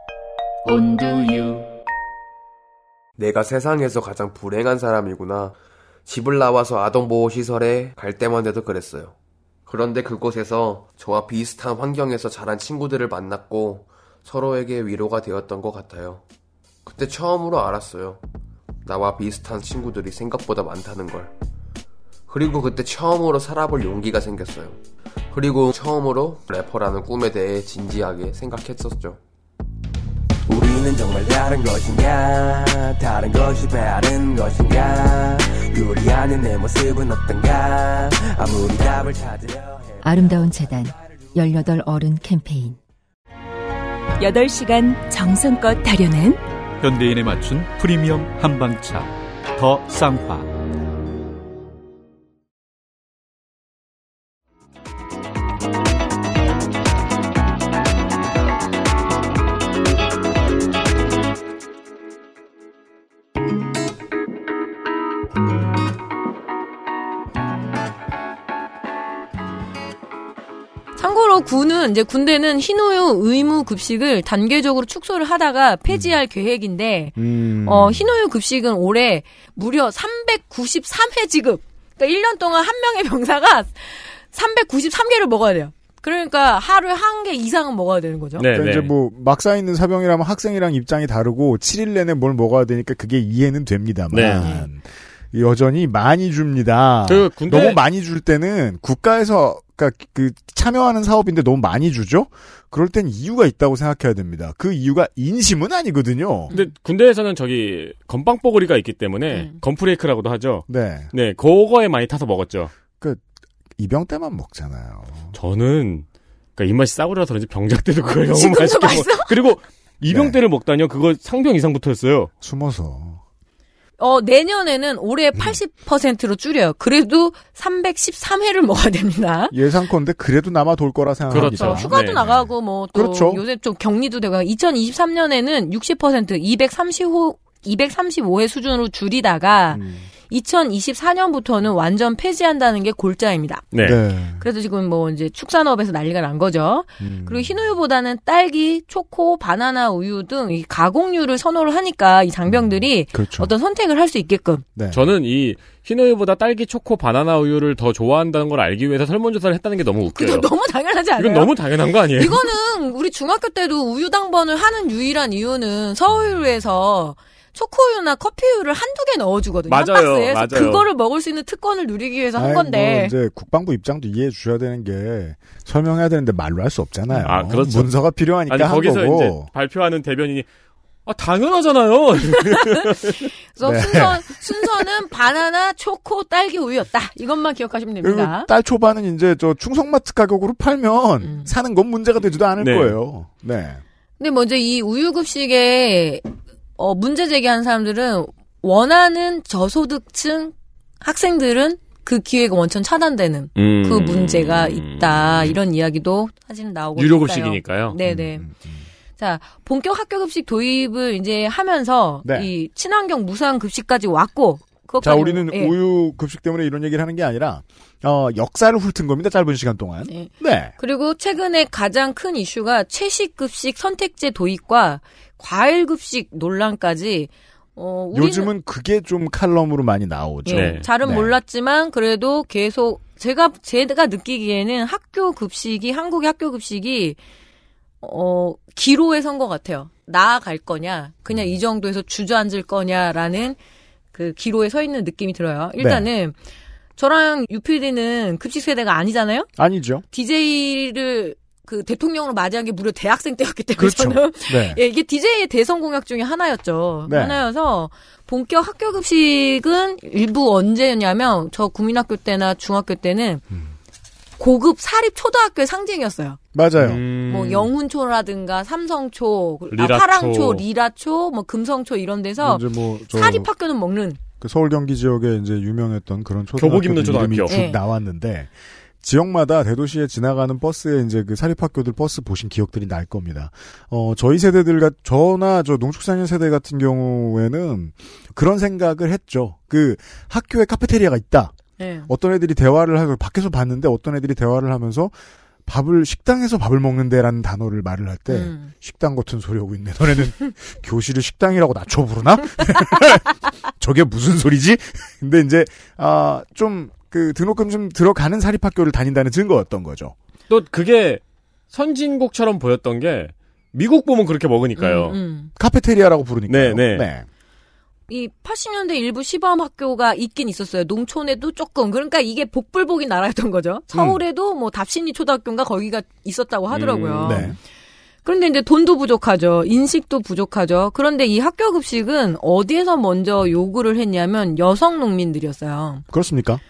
온두유 내가 세상에서 가장 불행한 사람이구나. 집을 나와서 아동보호시설에 갈 때만 해도 그랬어요. 그런데 그곳에서 저와 비슷한 환경에서 자란 친구들을 만났고 서로에게 위로가 되었던 것 같아요. 그때 처음으로 알았어요. 나와 비슷한 친구들이 생각보다 많다는 걸. 그리고 그때 처음으로 살아볼 용기가 생겼어요. 그리고 처음으로 래퍼라는 꿈에 대해 진지하게 생각했었죠. 우리는 정말 다른 것인가? 다른 것이 다른 것인가? 요리하는 내 모습은 어떤가? 아무리 답을 찾으려 해 아름다운 재단 18 어른 캠페인. 8시간 정성껏 다려낸 현대인에 맞춘 프리미엄 한방차 더 쌍화 참고로 군은 이제 군대는 흰우유 의무 급식을 단계적으로 축소를 하다가 폐지할 계획인데 음. 어 흰우유 급식은 올해 무려 393회 지급. 그러니까 1년 동안 한 명의 병사가 393개를 먹어야 돼요. 그러니까 하루에 한 개 이상은 먹어야 되는 거죠. 네, 그러니까 네. 이제 뭐 막사 있는 사병이라면 학생이랑 입장이 다르고 7일 내내 뭘 먹어야 되니까 그게 이해는 됩니다만 네. 여전히 많이 줍니다. 그 군대- 너무 많이 줄 때는 국가에서 그러니까 그 참여하는 사업인데 너무 많이 주죠. 그럴 땐 이유가 있다고 생각해야 됩니다. 그 이유가 인심은 아니거든요. 근데 군대에서는 저기 건빵뽀글이가 있기 때문에 음. 건프레이크라고도 하죠. 네. 네, 그거에 많이 타서 먹었죠. 이병 때만 먹잖아요. 저는 그러니까 입맛이 싸구려서 그런지 병장 때도 그걸 너무 맛있게 맛있어? 먹. 그리고 이병 네. 때를 먹다니요. 그거 상병 이상 붙었어요. 숨어서. 어 내년에는 올해 80%로 줄여요. 그래도 313회를 먹어야 됩니다. 예상컨대 그래도 남아 돌 거라 생각합니다. 그렇죠. 휴가도 네, 나가고 뭐 또 그렇죠. 요새 좀 격리도 되고 2023년에는 60% 235 235회 수준으로 줄이다가 음. 2024년부터는 완전 폐지한다는 게 골자입니다. 네. 네. 그래서 지금 뭐 이제 축산업에서 난리가 난 거죠. 음. 그리고 흰우유보다는 딸기, 초코, 바나나 우유 등 이 가공류를 선호를 하니까 이 장병들이 그렇죠. 어떤 선택을 할 수 있게끔. 네. 저는 이 흰우유보다 딸기, 초코, 바나나 우유를 더 좋아한다는 걸 알기 위해서 설문조사를 했다는 게 너무 웃겨요. 너무 당연하지 않아요? 이건 너무 당연한 거 아니에요? 이거는 우리 중학교 때도 우유 당번을 하는 유일한 이유는 서울에서 초코우유나 커피우유를 한두 개 넣어주거든요. 한 맞아요, 박스에. 그래서 맞아요. 그거를 먹을 수 있는 특권을 누리기 위해서 한 아이, 건데. 뭐 이제 국방부 입장도 이해해 주셔야 되는 게 설명해야 되는데 말로 할 수 없잖아요. 아, 그렇죠. 문서가 필요하니까 아니 한 거기서 거고. 이제 발표하는 대변인이 아 당연하잖아요. 그래서 네. 순서, 순서는 바나나, 초코, 딸기 우유였다. 이것만 기억하시면 그리고 됩니다. 딸 초반은 이제 저 충성마트 가격으로 팔면 음. 사는 건 문제가 되지도 않을 네. 거예요. 네. 근데 먼저 이 우유급식에 어, 문제 제기한 사람들은 원하는 저소득층 학생들은 그 기회가 원천 차단되는 그 문제가 있다 이런 이야기도 사실 나오고 음. 유료 있어요. 급식이니까요. 네네. 음, 음. 자 본격 학교 급식 도입을 이제 하면서 네. 이 친환경 무상 급식까지 왔고 자, 우리는 예. 우유 급식 때문에 이런 얘기를 하는 게 아니라 어, 역사를 훑은 겁니다. 짧은 시간 동안. 네. 네. 그리고 최근에 가장 큰 이슈가 채식 급식 선택제 도입과 과일 급식 논란까지 어, 우리는 요즘은 그게 좀 칼럼으로 많이 나오죠. 예, 잘은 네. 몰랐지만 그래도 계속 제가 제가 느끼기에는 학교 급식이 한국의 학교 급식이 어 기로에 선 것 같아요. 나아갈 거냐, 그냥 음. 이 정도에서 주저앉을 거냐라는 그 기로에 서 있는 느낌이 들어요. 일단은 네. 저랑 유피디는 급식 세대가 아니잖아요. 아니죠. DJ를 그 대통령으로 맞이한 게 무려 대학생 때였기 때문에 그렇죠. 저는 네. 예, 이게 DJ의 대선 공약 중에 하나였죠. 네. 하나여서 본격 학교 급식은 일부 언제였냐면 저 국민학교 때나 중학교 때는 음. 고급 사립 초등학교의 상징이었어요. 맞아요. 음. 뭐 영훈초라든가 삼성초, 아, 리라초. 파랑초, 리라초, 뭐 금성초 이런 데서 뭐 저- 사립 학교는 먹는 그 서울 경기 지역에 이제 유명했던 그런 교복 입는 초등학교 이름이 초등학교. 쭉 네. 나왔는데 지역마다 대도시에 지나가는 버스에 이제 그 사립학교들 버스 보신 기억들이 날 겁니다. 어 저희 세대들 같 저나 저 농축산인 세대 같은 경우에는 그런 생각을 했죠. 그 학교에 카페테리아가 있다. 예. 어떤 애들이 대화를 하고 밖에서 봤는데 어떤 애들이 대화를 하면서 밥을 식당에서 밥을 먹는데라는 단어를 말을 할때 음. 식당 같은 소리 하고 있네. 너네는 교실을 식당이라고 낮춰 부르나? 저게 무슨 소리지? 근데 이제 아좀 그 등록금 좀 들어가는 사립학교를 다닌다는 증거였던 거죠. 또 그게 선진국처럼 보였던 게 미국 보면 그렇게 먹으니까요. 음, 음. 카페테리아라고 부르니까요. 네, 네. 이 80년대 일부 시범 학교가 있긴 있었어요. 농촌에도 조금. 그러니까 이게 복불복인 나라였던 거죠. 서울에도 뭐 답신이 초등학교인가 거기가 있었다고 하더라고요. 음, 네. 그런데 이제 돈도 부족하죠. 인식도 부족하죠. 그런데 이 학교 급식은 어디에서 먼저 요구를 했냐면 여성 농민들이었어요. 그렇습니까?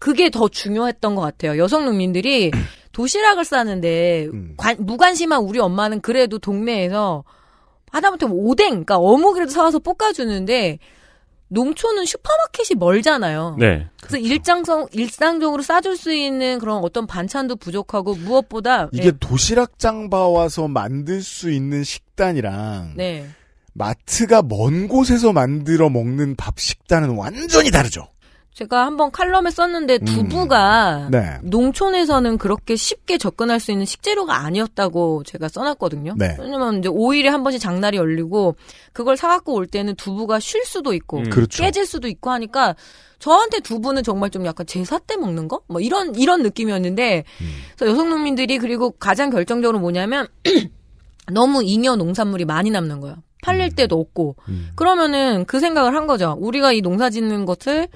그게 더 중요했던 것 같아요. 여성 농민들이 도시락을 싸는데 음. 관- 무관심한 우리 엄마는 그래도 동네에서 하다못해 뭐 오뎅, 그러니까 어묵이라도 사와서 볶아주는데 농촌은 슈퍼마켓이 멀잖아요. 네. 그래서 일장성 일상적으로 싸줄 수 있는 그런 어떤 반찬도 부족하고 무엇보다 이게 예, 도시락 장 봐 와서 만들 수 있는 식단이랑 네. 마트가 먼 곳에서 만들어 먹는 밥 식단은 완전히 다르죠. 제가 한번 칼럼에 썼는데 두부가 네. 농촌에서는 그렇게 쉽게 접근할 수 있는 식재료가 아니었다고 제가 써놨거든요. 네. 왜냐면 이제 5일에 한 번씩 장날이 열리고 그걸 사갖고 올 때는 두부가 쉴 수도 있고 음. 그렇죠. 깨질 수도 있고 하니까 저한테 두부는 정말 좀 약간 제사 때 먹는 거? 뭐 이런 이런 느낌이었는데 음. 그래서 여성 농민들이 그리고 가장 결정적으로 뭐냐면 너무 잉여 농산물이 많이 남는 거예요. 팔릴 때도 없고 음. 그러면은 그 생각을 한 거죠. 우리가 이 농사 짓는 것을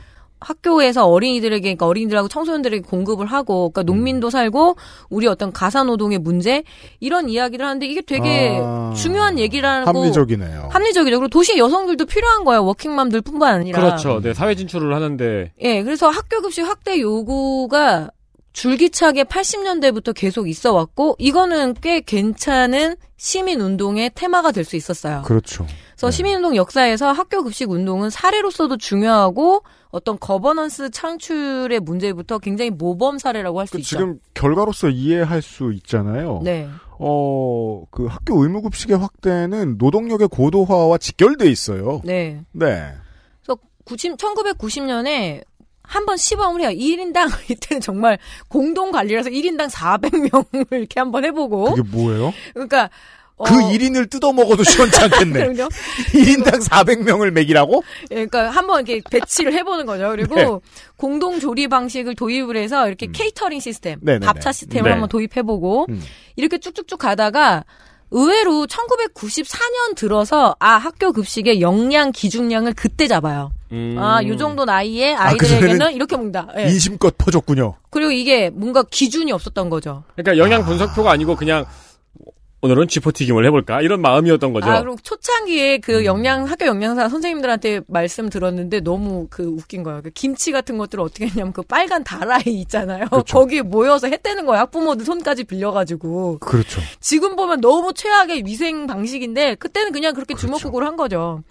학교에서 어린이들에게, 그러니까 어린이들하고 청소년들에게 공급을 하고, 그러니까 농민도 살고, 우리 어떤 가사 노동의 문제, 이런 이야기를 하는데 이게 되게 아, 중요한 얘기라고. 합리적이네요. 합리적이죠. 그리고 도시의 여성들도 필요한 거예요. 워킹맘들 뿐만 아니라. 그렇죠. 네, 사회 진출을 하는데 예, 그래서 학교 급식 확대 요구가 줄기차게 80년대부터 계속 있어 왔고, 이거는 꽤 괜찮은 시민 운동의 테마가 될 수 있었어요. 그렇죠. 그래서 시민 운동 역사에서 학교 급식 운동은 사례로서도 중요하고 어떤 거버넌스 창출의 문제부터 굉장히 모범 사례라고 할수 그 있죠. 지금 결과로서 이해할 수 있잖아요. 네. 어, 그 학교 의무급식의 확대는 노동력의 고도화와 직결돼 있어요. 네. 네. 그래서 90, 1990년에 한번 시범을 해요. 1인당, 이때는 정말 공동 관리라서 1인당 400명을 이렇게 한번 해보고. 그게 뭐예요? 그러니까, 어, 그 1인을 뜯어 먹어도 시원찮겠네. 그럼요. 1인당 400명을 먹이라고? 예, 그러니까 한번 이렇게 배치를 해보는 거죠. 그리고 네. 공동 조리 방식을 도입을 해서 이렇게 케이터링 시스템, 네네네. 밥차 시스템을 네. 한번 도입해보고 음. 이렇게 쭉쭉쭉 가다가 의외로 1994년 들어서 아 학교 급식의 영양 기준량을 그때 잡아요. 음. 아, 요 정도 나이에 아, 그 아이들에게는 전에는 이렇게 먹는다. 예. 인심껏 퍼줬군요. 그리고 이게 뭔가 기준이 없었던 거죠. 그러니까 영양 분석표가 아 니고 그냥 오늘은 쥐포튀김을 해볼까 이런 마음이었던 거죠. 아, 그리고 초창기에 그 음. 영양, 학교 영양사 선생님들한테 말씀 들었는데 너무 그 웃긴 거예요. 그 김치 같은 것들을 어떻게 했냐면 그 빨간 다라이 있잖아요. 그렇죠. 거기에 모여서 했대는 거예요. 학부모들 손까지 빌려가지고. 그렇죠. 지금 보면 너무 최악의 위생 방식인데 그때는 그냥 그렇게 그렇죠. 주먹구구를 한 거죠.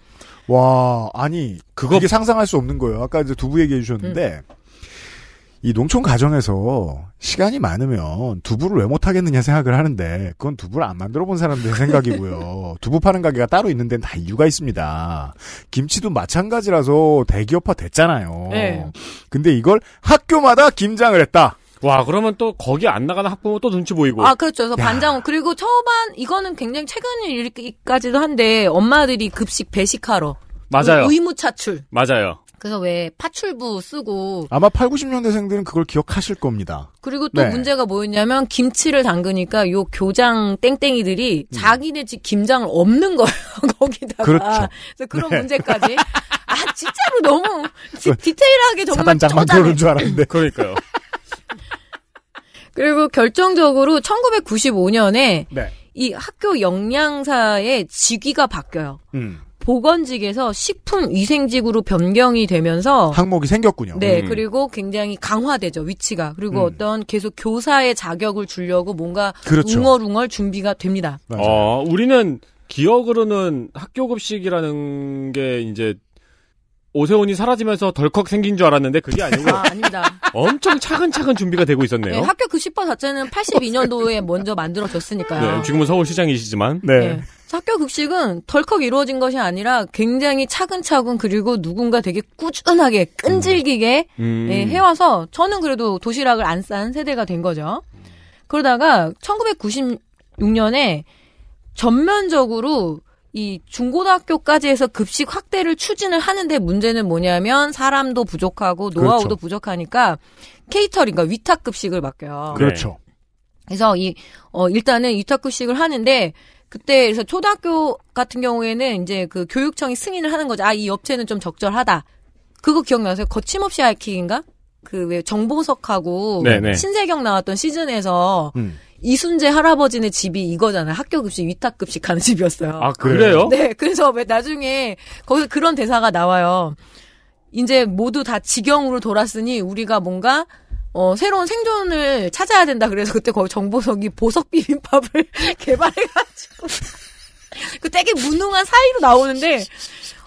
와, 아니, 그거- 그게 상상할 수 없는 거예요. 아까 이제 두부 얘기해 주셨는데, 이 농촌 가정에서 시간이 많으면 두부를 왜 못하겠느냐 생각을 하는데, 그건 두부를 안 만들어 본 사람들의 생각이고요. 두부 파는 가게가 따로 있는 데는 다 이유가 있습니다. 김치도 마찬가지라서 대기업화 됐잖아요. 네. 근데 이걸 학교마다 김장을 했다. 와 그러면 또 거기 안 나가는 학부모 또 눈치 보이고. 아, 그렇죠. 그래서 반장, 그리고 초반, 이거는 굉장히 최근 일까지도 한데, 엄마들이 급식 배식하러, 맞아요. 의무 차출. 맞아요. 그래서 왜 파출부 쓰고 아마 8, 90년대생들은 그걸 기억하실 겁니다. 그리고 또 네. 문제가 뭐였냐면 김치를 담그니까 요 교장 땡땡이들이 자기네 집 김장을 없는 거예요 거기다가. 그렇죠. 래서 그런 네. 문제까지 아 진짜로 너무 디- 디테일하게 정말 사단장만. 그러는 줄 알았는데. 그러니까요. 그리고 결정적으로 1995년에 네. 이 학교 영양사의 직위가 바뀌어요. 음. 보건직에서 식품위생직으로 변경이 되면서 항목이 생겼군요. 네, 음. 그리고 굉장히 강화되죠, 위치가. 그리고 음. 어떤 계속 교사의 자격을 주려고 뭔가 그렇죠. 웅얼웅얼 준비가 됩니다. 맞아요. 어, 우리는 기억으로는 학교 급식이라는 게 이제 오세훈이 사라지면서 덜컥 생긴 줄 알았는데 그게 아니고 아, 아닙니다. 엄청 차근차근 준비가 되고 있었네요. 네, 학교 급식법 자체는 82년도에 먼저 만들어졌으니까요. 네, 지금은 서울시장이시지만 네. 네. 학교 급식은 덜컥 이루어진 것이 아니라 굉장히 차근차근 그리고 누군가 되게 꾸준하게 끈질기게 음. 예, 해와서 저는 그래도 도시락을 안 싼 세대가 된 거죠. 그러다가 1996년에 전면적으로 이 중고등학교까지 해서 급식 확대를 추진을 하는데 문제는 뭐냐면 사람도 부족하고 노하우도 그렇죠. 부족하니까 케이터링, 그러니까 위탁 급식을 맡겨요. 그렇죠. 그래서 이, 어, 일단은 위탁급식을 하는데, 그때, 그래서 초등학교 같은 경우에는 이제 그 교육청이 승인을 하는 거죠. 아, 이 업체는 좀 적절하다. 그거 기억나세요? 거침없이 하이킥인가? 그 왜 정보석하고 네네. 신세경 나왔던 시즌에서 음. 이순재 할아버지네 집이 이거잖아요. 학교 급식, 위탁 급식 하는 집이었어요. 아 그래요? 네, 그래서 왜 나중에 거기서 그런 대사가 나와요. 이제 모두 다 직영으로 돌았으니 우리가 뭔가 어, 새로운 생존을 찾아야 된다. 그래서 그때 거기 정보석이 보석 비빔밥을 개발해가지고 그 되게 무능한 사이로 나오는데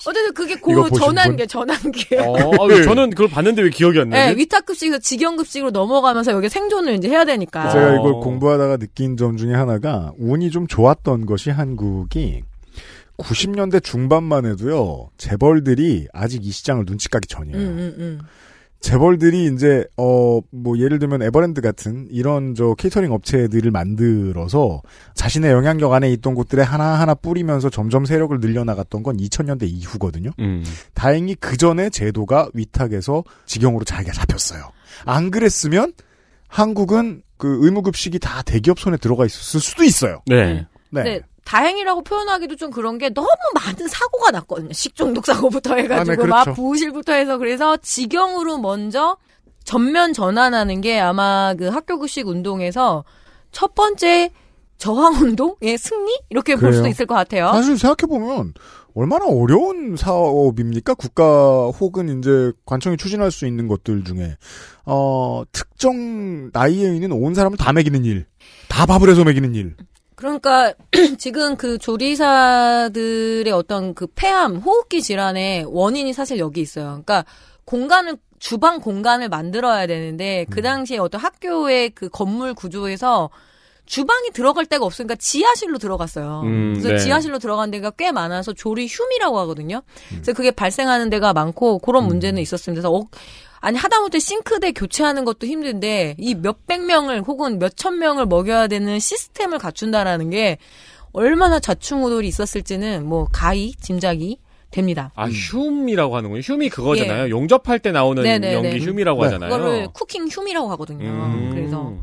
어쨌든 그게 고 전환계 전환계. 어, 아, 저는 그걸 봤는데 왜 기억이 안 네, 나지? 위탁급식에서 직영급식으로 넘어가면서 여기 생존을 이제 해야 되니까. 제가 어. 이걸 공부하다가 느낀 점 중에 하나가 운이 좀 좋았던 것이 한국이 90년대 중반만 해도요 재벌들이 아직 이 시장을 눈치 까기 전이에요. 음, 음, 음. 재벌들이 이제 어 뭐 예를 들면 에버랜드 같은 이런 저 케이터링 업체들을 만들어서 자신의 영향력 안에 있던 곳들에 하나하나 뿌리면서 점점 세력을 늘려나갔던 건 2000년대 이후거든요. 음. 다행히 그 전에 제도가 위탁에서 직영으로 자기가 잡혔어요. 안 그랬으면 한국은 그 의무급식이 다 대기업 손에 들어가 있었을 수도 있어요. 네. 네. 네, 다행이라고 표현하기도 좀 그런 게 너무 많은 사고가 났거든요. 식중독 사고부터 해가지고 아, 네, 그렇죠. 막 부실부터 해서 그래서 직영으로 먼저 전면 전환하는 게 아마 그 학교 급식 운동에서 첫 번째 저항 운동의 승리 이렇게 볼 그래요. 수도 있을 것 같아요. 사실 생각해 보면 얼마나 어려운 사업입니까? 국가 혹은 이제 관청이 추진할 수 있는 것들 중에 어 특정 나이에 있는 온 사람을 다 먹이는 일, 다 밥을 해서 먹이는 일. 그러니까 지금 그 조리사들의 어떤 그 폐암, 호흡기 질환의 원인이 사실 여기 있어요. 그러니까 공간을 주방 공간을 만들어야 되는데 음. 그 당시에 어떤 학교의 그 건물 구조에서 주방이 들어갈 데가 없으니까 지하실로 들어갔어요. 음, 그래서 네. 지하실로 들어간 데가 꽤 많아서 조리 흉이라고 하거든요. 음. 그래서 그게 발생하는 데가 많고 그런 문제는 있었습니다. 그래서 어, 아니 하다못해 싱크대 교체하는 것도 힘든데 이 몇백 명을 혹은 몇천 명을 먹여야 되는 시스템을 갖춘다라는 게 얼마나 좌충우돌이 있었을지는 뭐 가히 짐작이 됩니다. 아, 흉이라고 하는군요. 흉이 그거잖아요. 예. 용접할 때 나오는 네네네. 연기 흉이라고 네. 하잖아요. 그거를 쿠킹 흉이라고 하거든요. 음. 그래서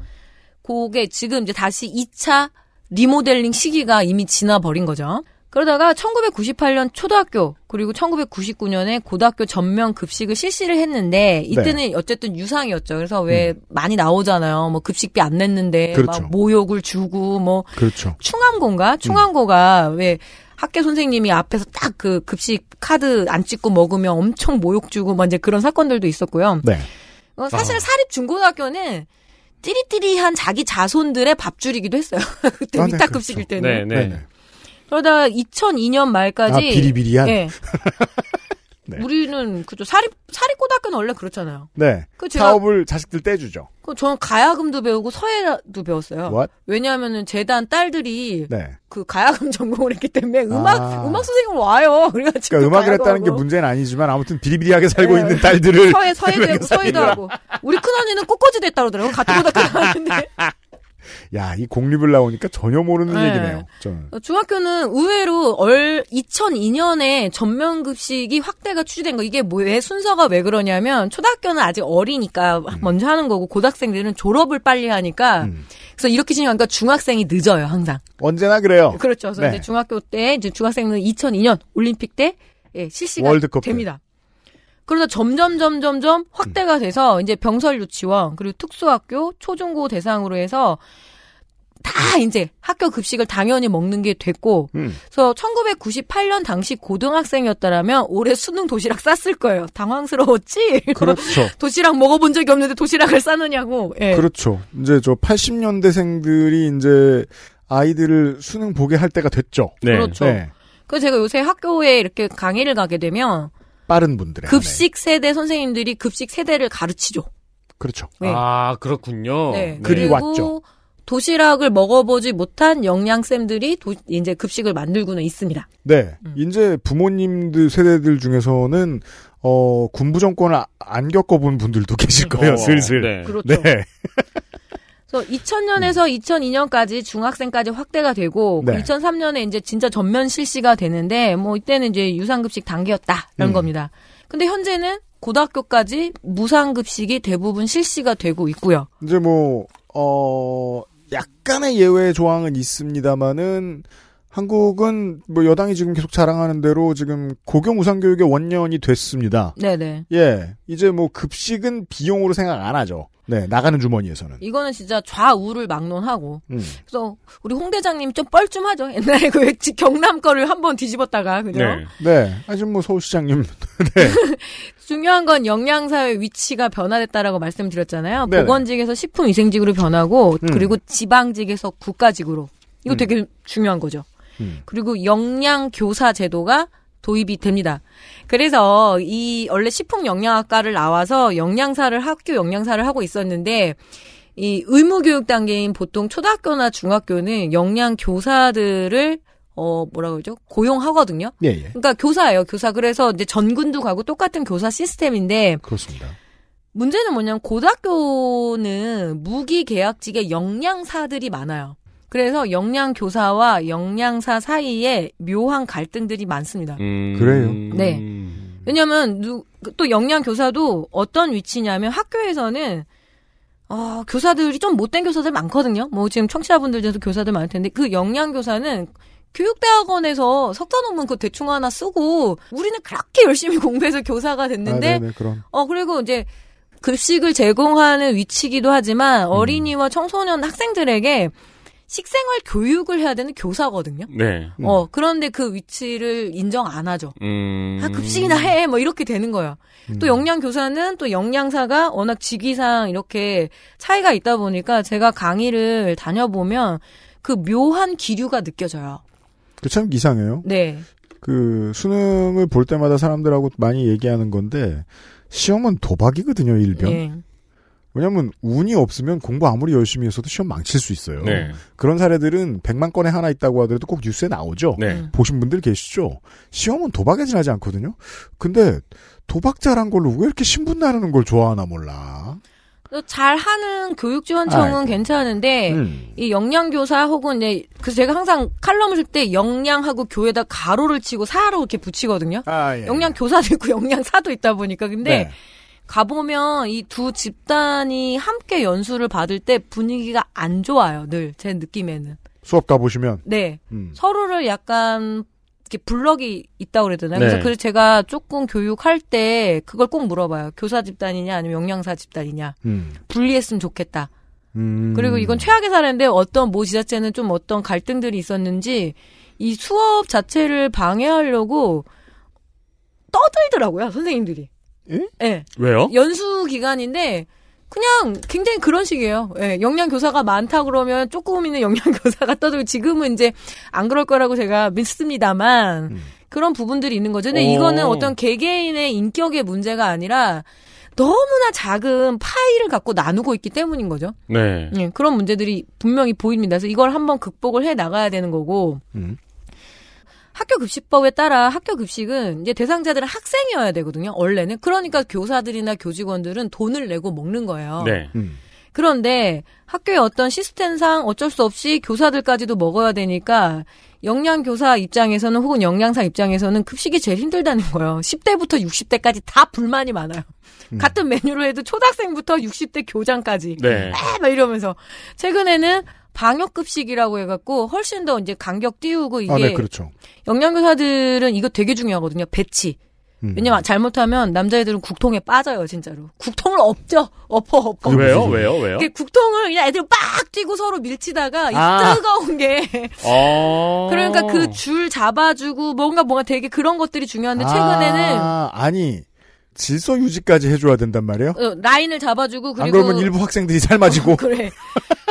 그게 지금 이제 다시 2차 리모델링 시기가 이미 지나버린 거죠. 그러다가 1998년 초등학교 그리고 1999년에 고등학교 전면 급식을 실시를 했는데 이때는 네. 어쨌든 유상이었죠. 그래서 왜 많이 나오잖아요. 뭐 급식비 안 냈는데 음. 그렇죠. 막 모욕을 주고 뭐 그렇죠. 충암고인가? 충암고가 왜 학교 선생님이 앞에서 딱 그 급식 카드 안 찍고 먹으면 엄청 모욕 주고 막 이제 그런 사건들도 있었고요. 네. 어, 사실 사립 중고등학교는 띠리띠리한 자기 자손들의 밥줄이기도 했어요. 그때 아, 네, 위탁급식일 그렇죠. 때는. 네, 네. 네네. 그러다가 2002년 말까지 아, 비리비리한? 예. 네. 우리는 그죠 사립 사립 고등학교는 원래 그렇잖아요. 네. 그 제가 사업을 자식들 떼주죠. 그 저는 가야금도 배우고 서예도 배웠어요. What? 왜냐하면은 재단 딸들이 네. 그 가야금 전공을 했기 때문에 음악 아. 음악 선생님 와요. 그래가지고 그러니까 음악을 했다는 게 하고. 문제는 아니지만 아무튼 비리비리하게 살고 네. 있는 딸들을 서예 서예도 하고 서예도 하고 우리 큰 언니는 꽃꽂이 됐다 그러더라고 같은 고등학교 나왔는데 야, 이 공립을 나오니까 전혀 모르는 네. 얘기네요. 저는. 어, 중학교는 의외로 얼 2002년에 전면 급식이 확대가 추진된 거. 이게 뭐, 왜 순서가 왜 그러냐면 초등학교는 아직 어리니까 음. 먼저 하는 거고 고등학생들은 졸업을 빨리 하니까 그래서 이렇게 진행하니까 중학생이 늦어요 항상. 언제나 그래요. 그렇죠. 그래서 네. 이제 중학교 때 이제 중학생은 2002년 올림픽 때 예, 실시가 월드컵 때. 됩니다. 그러다 점점 점점 점 확대가 돼서 이제 병설 유치원 그리고 특수학교 초중고 대상으로 해서 다 이제 학교 급식을 당연히 먹는 게 됐고 음. 그래서 1998년 당시 고등학생이었다라면 올해 수능 도시락 쌌을 거예요. 당황스러웠지? 그렇죠. 도시락 먹어본 적이 없는데 도시락을 싸느냐고. 예. 그렇죠. 이제 저 80년대생들이 이제 아이들을 수능 보게 할 때가 됐죠. 네. 그렇죠. 그래서 제가 요새 학교에 이렇게 강의를 가게 되면 빠른 분들의 급식 세대 선생님들이 급식 세대를 가르치죠. 그렇죠. 네. 아, 그렇군요. 네. 그리 그리고 왔죠. 도시락을 먹어보지 못한 영양쌤들이 도- 이제 급식을 만들고는 있습니다. 네. 음. 이제 부모님들 세대들 중에서는 어, 군부 정권을 아- 안 겪어본 분들도 계실 거예요, 어, 슬슬. 네. 그렇죠. 네. 그래서 2000년에서 2002년까지 중학생까지 확대가 되고 네. 2003년에 이제 진짜 전면 실시가 되는데 뭐 이때는 이제 유상급식 단계였다라는 음. 겁니다. 근데 현재는 고등학교까지 무상급식이 대부분 실시가 되고 있고요. 이제 뭐, 어, 약간의 예외 조항은 있습니다만은 한국은 뭐 여당이 지금 계속 자랑하는 대로 지금 고교 무상교육의 원년이 됐습니다. 네네. 예. 이제 뭐 급식은 비용으로 생각 안 하죠. 네. 나가는 주머니에서는. 이거는 진짜 좌우를 막론하고 음. 그래서 우리 홍 대장님 좀 뻘쭘하죠. 옛날에 그 경남 거를 한번 뒤집었다가 그죠? 네. 네. 아직 뭐 서울시장님. 중요한 건 영양사의 위치가 변화됐다라고 말씀드렸잖아요. 네네. 보건직에서 식품위생직으로 변하고 음. 그리고 지방직에서 국가직으로 이거 음. 되게 중요한 거죠. 음. 그리고 영양 교사 제도가 도입이 됩니다. 그래서 이 원래 식품 영양학과를 나와서 영양사를 학교 영양사를 하고 있었는데 이 의무 교육 단계인 보통 초등학교나 중학교는 영양 교사들을 어 뭐라 그러죠 고용하거든요. 예, 예. 그러니까 교사예요, 교사. 그래서 이제 전군도 가고 똑같은 교사 시스템인데 그렇습니다. 문제는 뭐냐면 고등학교는 무기 계약직의 영양사들이 많아요. 그래서 영양 교사와 영양사 사이에 묘한 갈등들이 많습니다. 음. 그래요? 네. 왜냐면 누, 또 영양 교사도 어떤 위치냐면 학교에서는 어, 교사들이 좀 못된 교사들 많거든요. 뭐 지금 청취자분들 중에서 교사들 많을 텐데 그 영양 교사는 교육대학원에서 석사 논문 그 대충 하나 쓰고 우리는 그렇게 열심히 공부해서 교사가 됐는데 아, 네네, 그럼. 어 그리고 이제 급식을 제공하는 위치기도 하지만 어린이와 청소년 학생들에게 식생활 교육을 해야 되는 교사거든요. 네. 어 그런데 그 위치를 인정 안 하죠. 음. 아, 급식이나 해. 뭐 이렇게 되는 거예요. 또 영양 교사는 또 영양사가 워낙 직위상 이렇게 차이가 있다 보니까 제가 강의를 다녀보면 그 묘한 기류가 느껴져요. 그 참 이상해요. 네. 그 수능을 볼 때마다 사람들하고 많이 얘기하는 건데 시험은 도박이거든요, 일병. 예. 왜냐면 운이 없으면 공부 아무리 열심히 했어도 시험 망칠 수 있어요. 네. 그런 사례들은 100만 건에 하나 있다고 하더라도 꼭 뉴스에 나오죠. 네. 보신 분들 계시죠? 시험은 도박에 지나지 않거든요. 근데 도박자란 걸로 왜 이렇게 신분 나누는 걸 좋아하나 몰라. 또 잘하는 교육지원청은 아이고. 괜찮은데 음. 이 영양교사 혹은 이제 그래서 제가 항상 칼럼을 쓸 때 영양하고 교에다 가로를 치고 사로 이렇게 붙이거든요. 아, 예. 영양교사도 있고 영양사도 있다 보니까 근데 네. 가보면 이 두 집단이 함께 연수를 받을 때 분위기가 안 좋아요. 늘 제 느낌에는. 수업 가보시면. 네. 음. 서로를 약간 이렇게 블럭이 있다고 그래야 되나? 네. 그래서 그래서 제가 조금 교육할 때 그걸 꼭 물어봐요. 교사 집단이냐 아니면 영양사 집단이냐. 음. 분리했으면 좋겠다. 음. 그리고 이건 최악의 사례인데 어떤 모 지자체는 좀 어떤 갈등들이 있었는지 이 수업 자체를 방해하려고 떠들더라고요, 선생님들이. 예? 네. 왜요? 연수 기간인데 그냥 굉장히 그런 식이에요. 예, 영양 교사가 많다 그러면 조금 있는 영양 교사가 떠들고 지금은 이제 안 그럴 거라고 제가 믿습니다만 음. 그런 부분들이 있는 거죠. 근데 오. 이거는 어떤 개개인의 인격의 문제가 아니라 너무나 작은 파일을 갖고 나누고 있기 때문인 거죠. 네. 예, 그런 문제들이 분명히 보입니다. 그래서 이걸 한번 극복을 해 나가야 되는 거고 음. 학교 급식법에 따라 학교 급식은 이제 대상자들은 학생이어야 되거든요. 원래는 그러니까 교사들이나 교직원들은 돈을 내고 먹는 거예요. 네. 음. 그런데 학교의 어떤 시스템상 어쩔 수 없이 교사들까지도 먹어야 되니까 영양교사 입장에서는 혹은 영양사 입장에서는 급식이 제일 힘들다는 거예요. 10대부터 60대까지 다 불만이 많아요. 음. 같은 메뉴로 해도 초등학생부터 60대 교장까지. 네. 아, 막 이러면서. 최근에는 방역급식이라고 해갖고 훨씬 더 이제 간격 띄우고 이게 아, 네, 그렇죠. 영양교사들은 이거 되게 중요하거든요. 배치. 음. 왜냐면 잘못하면 남자애들은 국통에 빠져요, 진짜로. 국통을 엎죠. 엎어, 엎어. 왜요? 왜요? 왜요? 국통을 그냥 애들 빡 뛰고 서로 밀치다가 이 아. 뜨거운 게 어. 그러니까 그 줄 잡아주고 뭔가 뭔가 되게 그런 것들이 중요한데 최근에는 아, 아니 질서 유지까지 해줘야 된단 말이에요. 어, 라인을 잡아주고 그리고 안 그러면 일부 학생들이 삶아지고 그래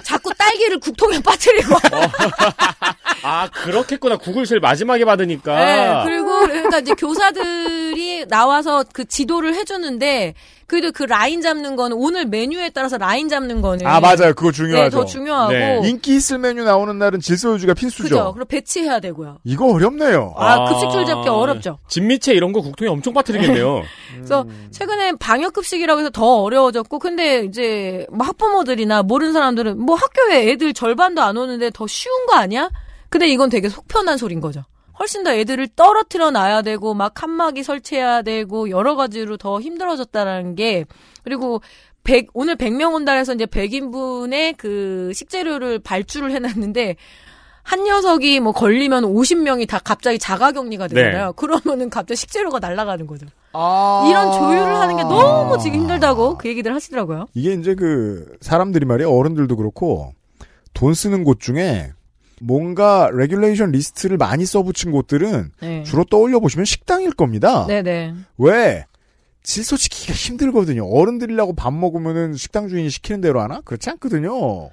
자꾸 딸기를 국통에 빠뜨리고 아, 그렇겠구나. 국을 제일 마지막에 받으니까. 네, 그리고 그러니까 이제 교사들이 나와서 그 지도를 해주는데 그래도 그 라인 잡는 거는 오늘 메뉴에 따라서 라인 잡는 거는 아 맞아요 그거 중요하죠. 네, 더 중요하고 네. 인기 있을 메뉴 나오는 날은 질서 유지가 필수죠. 그죠. 그리고 배치해야 되고요. 이거 어렵네요. 아, 급식줄 잡기 어렵죠. 진미채 이런 거 국통에 엄청 빠뜨리겠네요. 그래서 최근에 방역급식이라고 해서 더 어려워졌고 근데 이제 뭐 학부모들이나 모르는 사람들은 뭐 학교에 애들 절반도 안 오는데 더 쉬운 거 아니야? 근데 이건 되게 속편한 소린 거죠. 훨씬 더 애들을 떨어뜨려 놔야 되고 막 칸막이 설치해야 되고 여러 가지로 더 힘들어졌다라는 게 그리고 100 오늘 100명 온다 해서 이제 100인분의 그 식재료를 발주를 해 놨는데 한 녀석이 뭐 걸리면 50명이 다 갑자기 자가 격리가 되잖아요. 네. 그러면은 갑자기 식재료가 날아가는 거죠. 아. 이런 조율을 하는 게 너무 지금 힘들다고 그 얘기들 하시더라고요. 이게 이제 그 사람들이 말이에요 어른들도 그렇고 돈 쓰는 곳 중에 뭔가 regulation 리스트를 많이 써붙인 곳들은 네. 주로 떠올려 보시면 식당일 겁니다. 네네. 왜 질서 지키기가 힘들거든요. 어른들이라고 밥 먹으면은 식당 주인이 시키는 대로 하나? 그렇지 않거든요.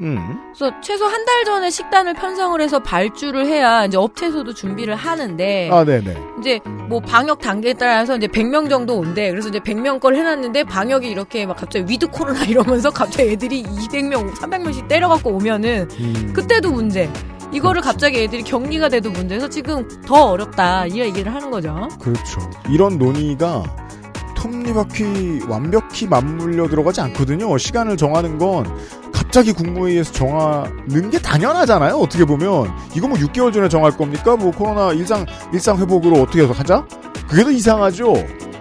음. 그래서 최소 한 달 전에 식단을 편성을 해서 발주를 해야 이제 업체에서도 준비를 하는데 아, 네네. 이제 뭐 방역 단계에 따라서 이제 100명 정도 온대. 그래서 이제 100명 걸 해놨는데 방역이 이렇게 막 갑자기 with 코로나 이러면서 갑자기 애들이 200명, 300명씩 때려갖고 오면은 음. 그때도 문제. 이거를 갑자기 애들이 격리가 돼도 문제에서 지금 더 어렵다 이 얘기를 하는 거죠. 그렇죠. 이런 논의가 톱니바퀴 완벽히 맞물려 들어가지 않거든요. 시간을 정하는 건 갑자기 국무회의에서 정하는 게 당연하잖아요. 어떻게 보면 이거 뭐 6개월 전에 정할 겁니까? 뭐 코로나 일상 일상 회복으로 어떻게 해서 하자? 그게 더 이상하죠.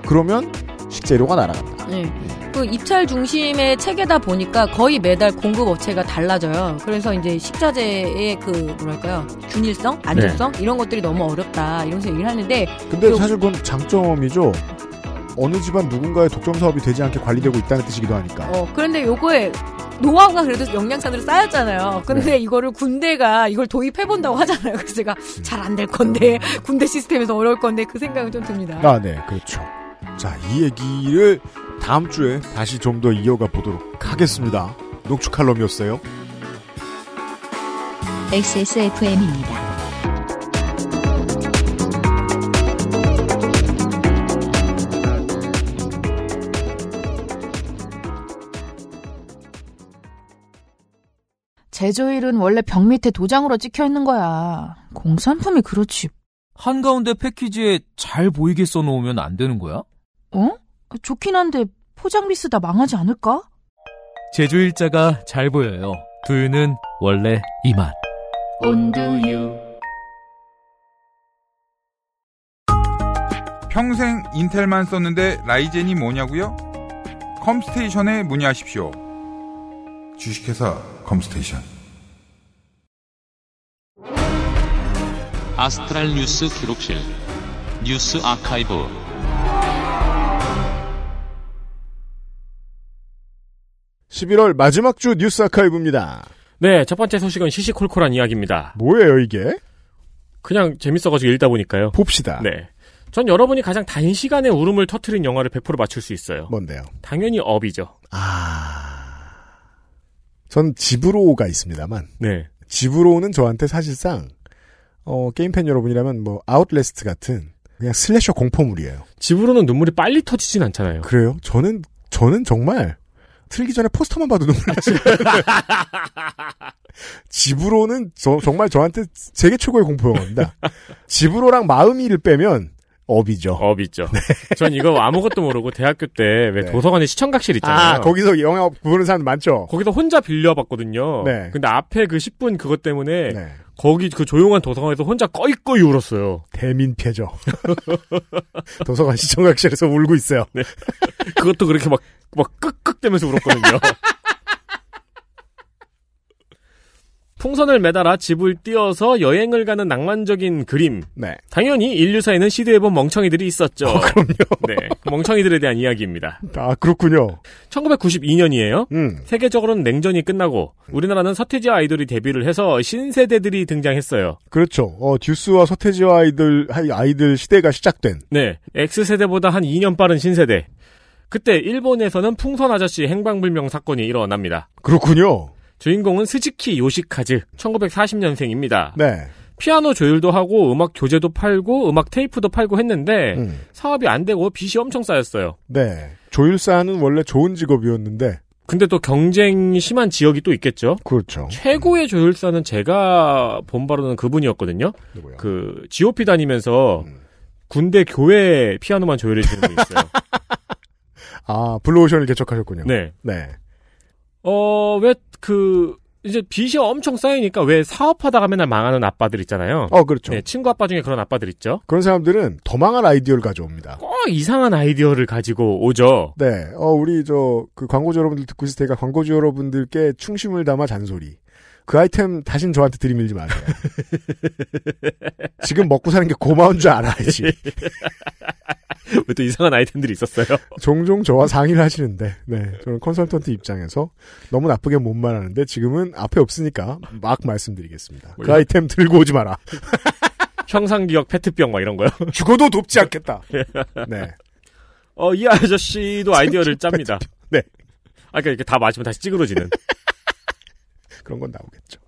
그러면 식재료가 날아간다. 네. 그 입찰 중심의 체계다 보니까 거의 매달 공급 업체가 달라져요. 그래서 이제 식자재의 그 뭐랄까요 균일성, 안정성 이런 것들이 너무 어렵다 이러면서 얘기를 하는데 근데 요- 사실 그건 장점이죠. 어느 집안 누군가의 독점 사업이 되지 않게 관리되고 있다는 뜻이기도 하니까. 어 그런데 요거에 노하우가 그래도 영양사들을 쌓였잖아요. 근데 네. 이거를 군대가 이걸 도입해 본다고 하잖아요. 그래서 제가 잘 안 될 건데 군대 시스템에서 어려울 건데 그 생각은 좀 듭니다. 아, 네, 그렇죠. 자, 이 얘기를 다음 주에 다시 좀 더 이어가 보도록 하겠습니다. 녹취 칼럼이었어요. XSFM입니다. 제조일은 원래 벽 밑에 도장으로 찍혀 있는 거야. 공산품이 그렇지. 한가운데 패키지에 잘 보이게 써놓으면 안 되는 거야? 어? 좋긴 한데 포장비 쓰다 망하지 않을까? 제조일자가 잘 보여요. 두유는 원래 이 맛. 온두유 평생 인텔만 썼는데 라이젠이 뭐냐고요? 컴스테이션에 문의하십시오. 주식회사 컴스테이션. 아스트랄 뉴스 기록실 뉴스 아카이브 11월 마지막 주 뉴스 archive입니다. 네, 첫 번째 소식은 시시콜콜한 이야기입니다. 뭐예요, 이게? 그냥 재밌어가지고 읽다 보니까요. 봅시다. 네. 전 여러분이 가장 단시간에 울음을 터트린 영화를 100% 맞출 수 있어요. 뭔데요? 당연히 Up이죠. 전 집으로가 있습니다만. 네. 집으로는 저한테 사실상, 어, 게임팬 여러분이라면 뭐, Outlast 같은, 그냥 slasher 공포물이에요. 집으로는 눈물이 빨리 터지진 않잖아요. 그래요? 저는, 저는 정말, 틀기 전에 포스터만 봐도 눈물 나지. 집으로는 저, 정말 저한테 세계 최고의 공포 영화입니다. 집으로랑 마음이를 빼면 업이죠. 업이죠. 전 이거 아무것도 모르고 대학교 때왜 네. 도서관에 시청각실 있잖아요. 아, 거기서 영화 보는 사람 많죠? 거기서 혼자 빌려봤거든요. 네. 근데 앞에 그 10분 그것 때문에 거기 그 조용한 도서관에서 혼자 꺼이꺼이 울었어요. 대민폐죠. 도서관 시청각실에서 울고 있어요. 네. 그것도 그렇게 막, 막 끄끄대면서 울었거든요. 풍선을 매달아 집을 띄어서 여행을 가는 낭만적인 그림. 네. 당연히 인류사에는 시도해본 멍청이들이 있었죠. 어, 그럼요. 네. 멍청이들에 대한 이야기입니다. 아, 그렇군요. 1992년이에요. 음. 세계적으로는 냉전이 끝나고 우리나라는 서태지 아이돌이 데뷔를 해서 신세대들이 등장했어요. 그렇죠. 어, 듀스와 서태지와 아이들, 아이들 시대가 시작된. 네. X세대보다 한 2년 빠른 신세대. 그때 일본에서는 풍선 아저씨 행방불명 사건이 일어납니다. 그렇군요. 주인공은 스즈키 요시카즈, 1940년생입니다. 네. 피아노 조율도 하고 음악 교재도 팔고 음악 테이프도 팔고 했는데 음. 사업이 안 되고 빚이 엄청 쌓였어요. 네. 조율사는 원래 좋은 직업이었는데. 근데 또 경쟁이 심한 지역이 또 있겠죠. 그렇죠. 최고의 조율사는 제가 본 바로는 그분이었거든요. 그 GOP 다니면서 음. 군대 교회 피아노만 조율해 주는 분 있어요. 아, 블루오션을 개척하셨군요. 네. 네. 어, 왜 그 이제 빚이 엄청 쌓이니까 왜 사업하다가 맨날 망하는 아빠들 있잖아요. 어, 그렇죠. 네, 친구 아빠 중에 그런 아빠들 있죠. 그런 사람들은 더 망한 아이디어를 가져옵니다. 꼭 이상한 아이디어를 가지고 오죠. 네. 어, 우리 저, 그 광고주 여러분들 듣고 있을 테니까 광고주 여러분들께 충심을 담아 잔소리. 그 아이템 다신 저한테 들이밀지 마세요. 지금 먹고 사는 게 고마운 줄 알아야지. 왜 또 이상한 아이템들이 있었어요? 종종 저와 상의를 하시는데, 네. 저는 컨설턴트 입장에서 너무 나쁘게 못 말하는데 지금은 앞에 없으니까 막 말씀드리겠습니다. 그 뭐요? 아이템 들고 오지 마라. 형상기억 페트병 막 이런 거요. 죽어도 돕지 않겠다. 네. 어, 이 아저씨도 아이디어를 짭니다. 네. 아, 그러니까 이렇게 다 마시면 다시 찌그러지는. 그런 건 나오겠죠.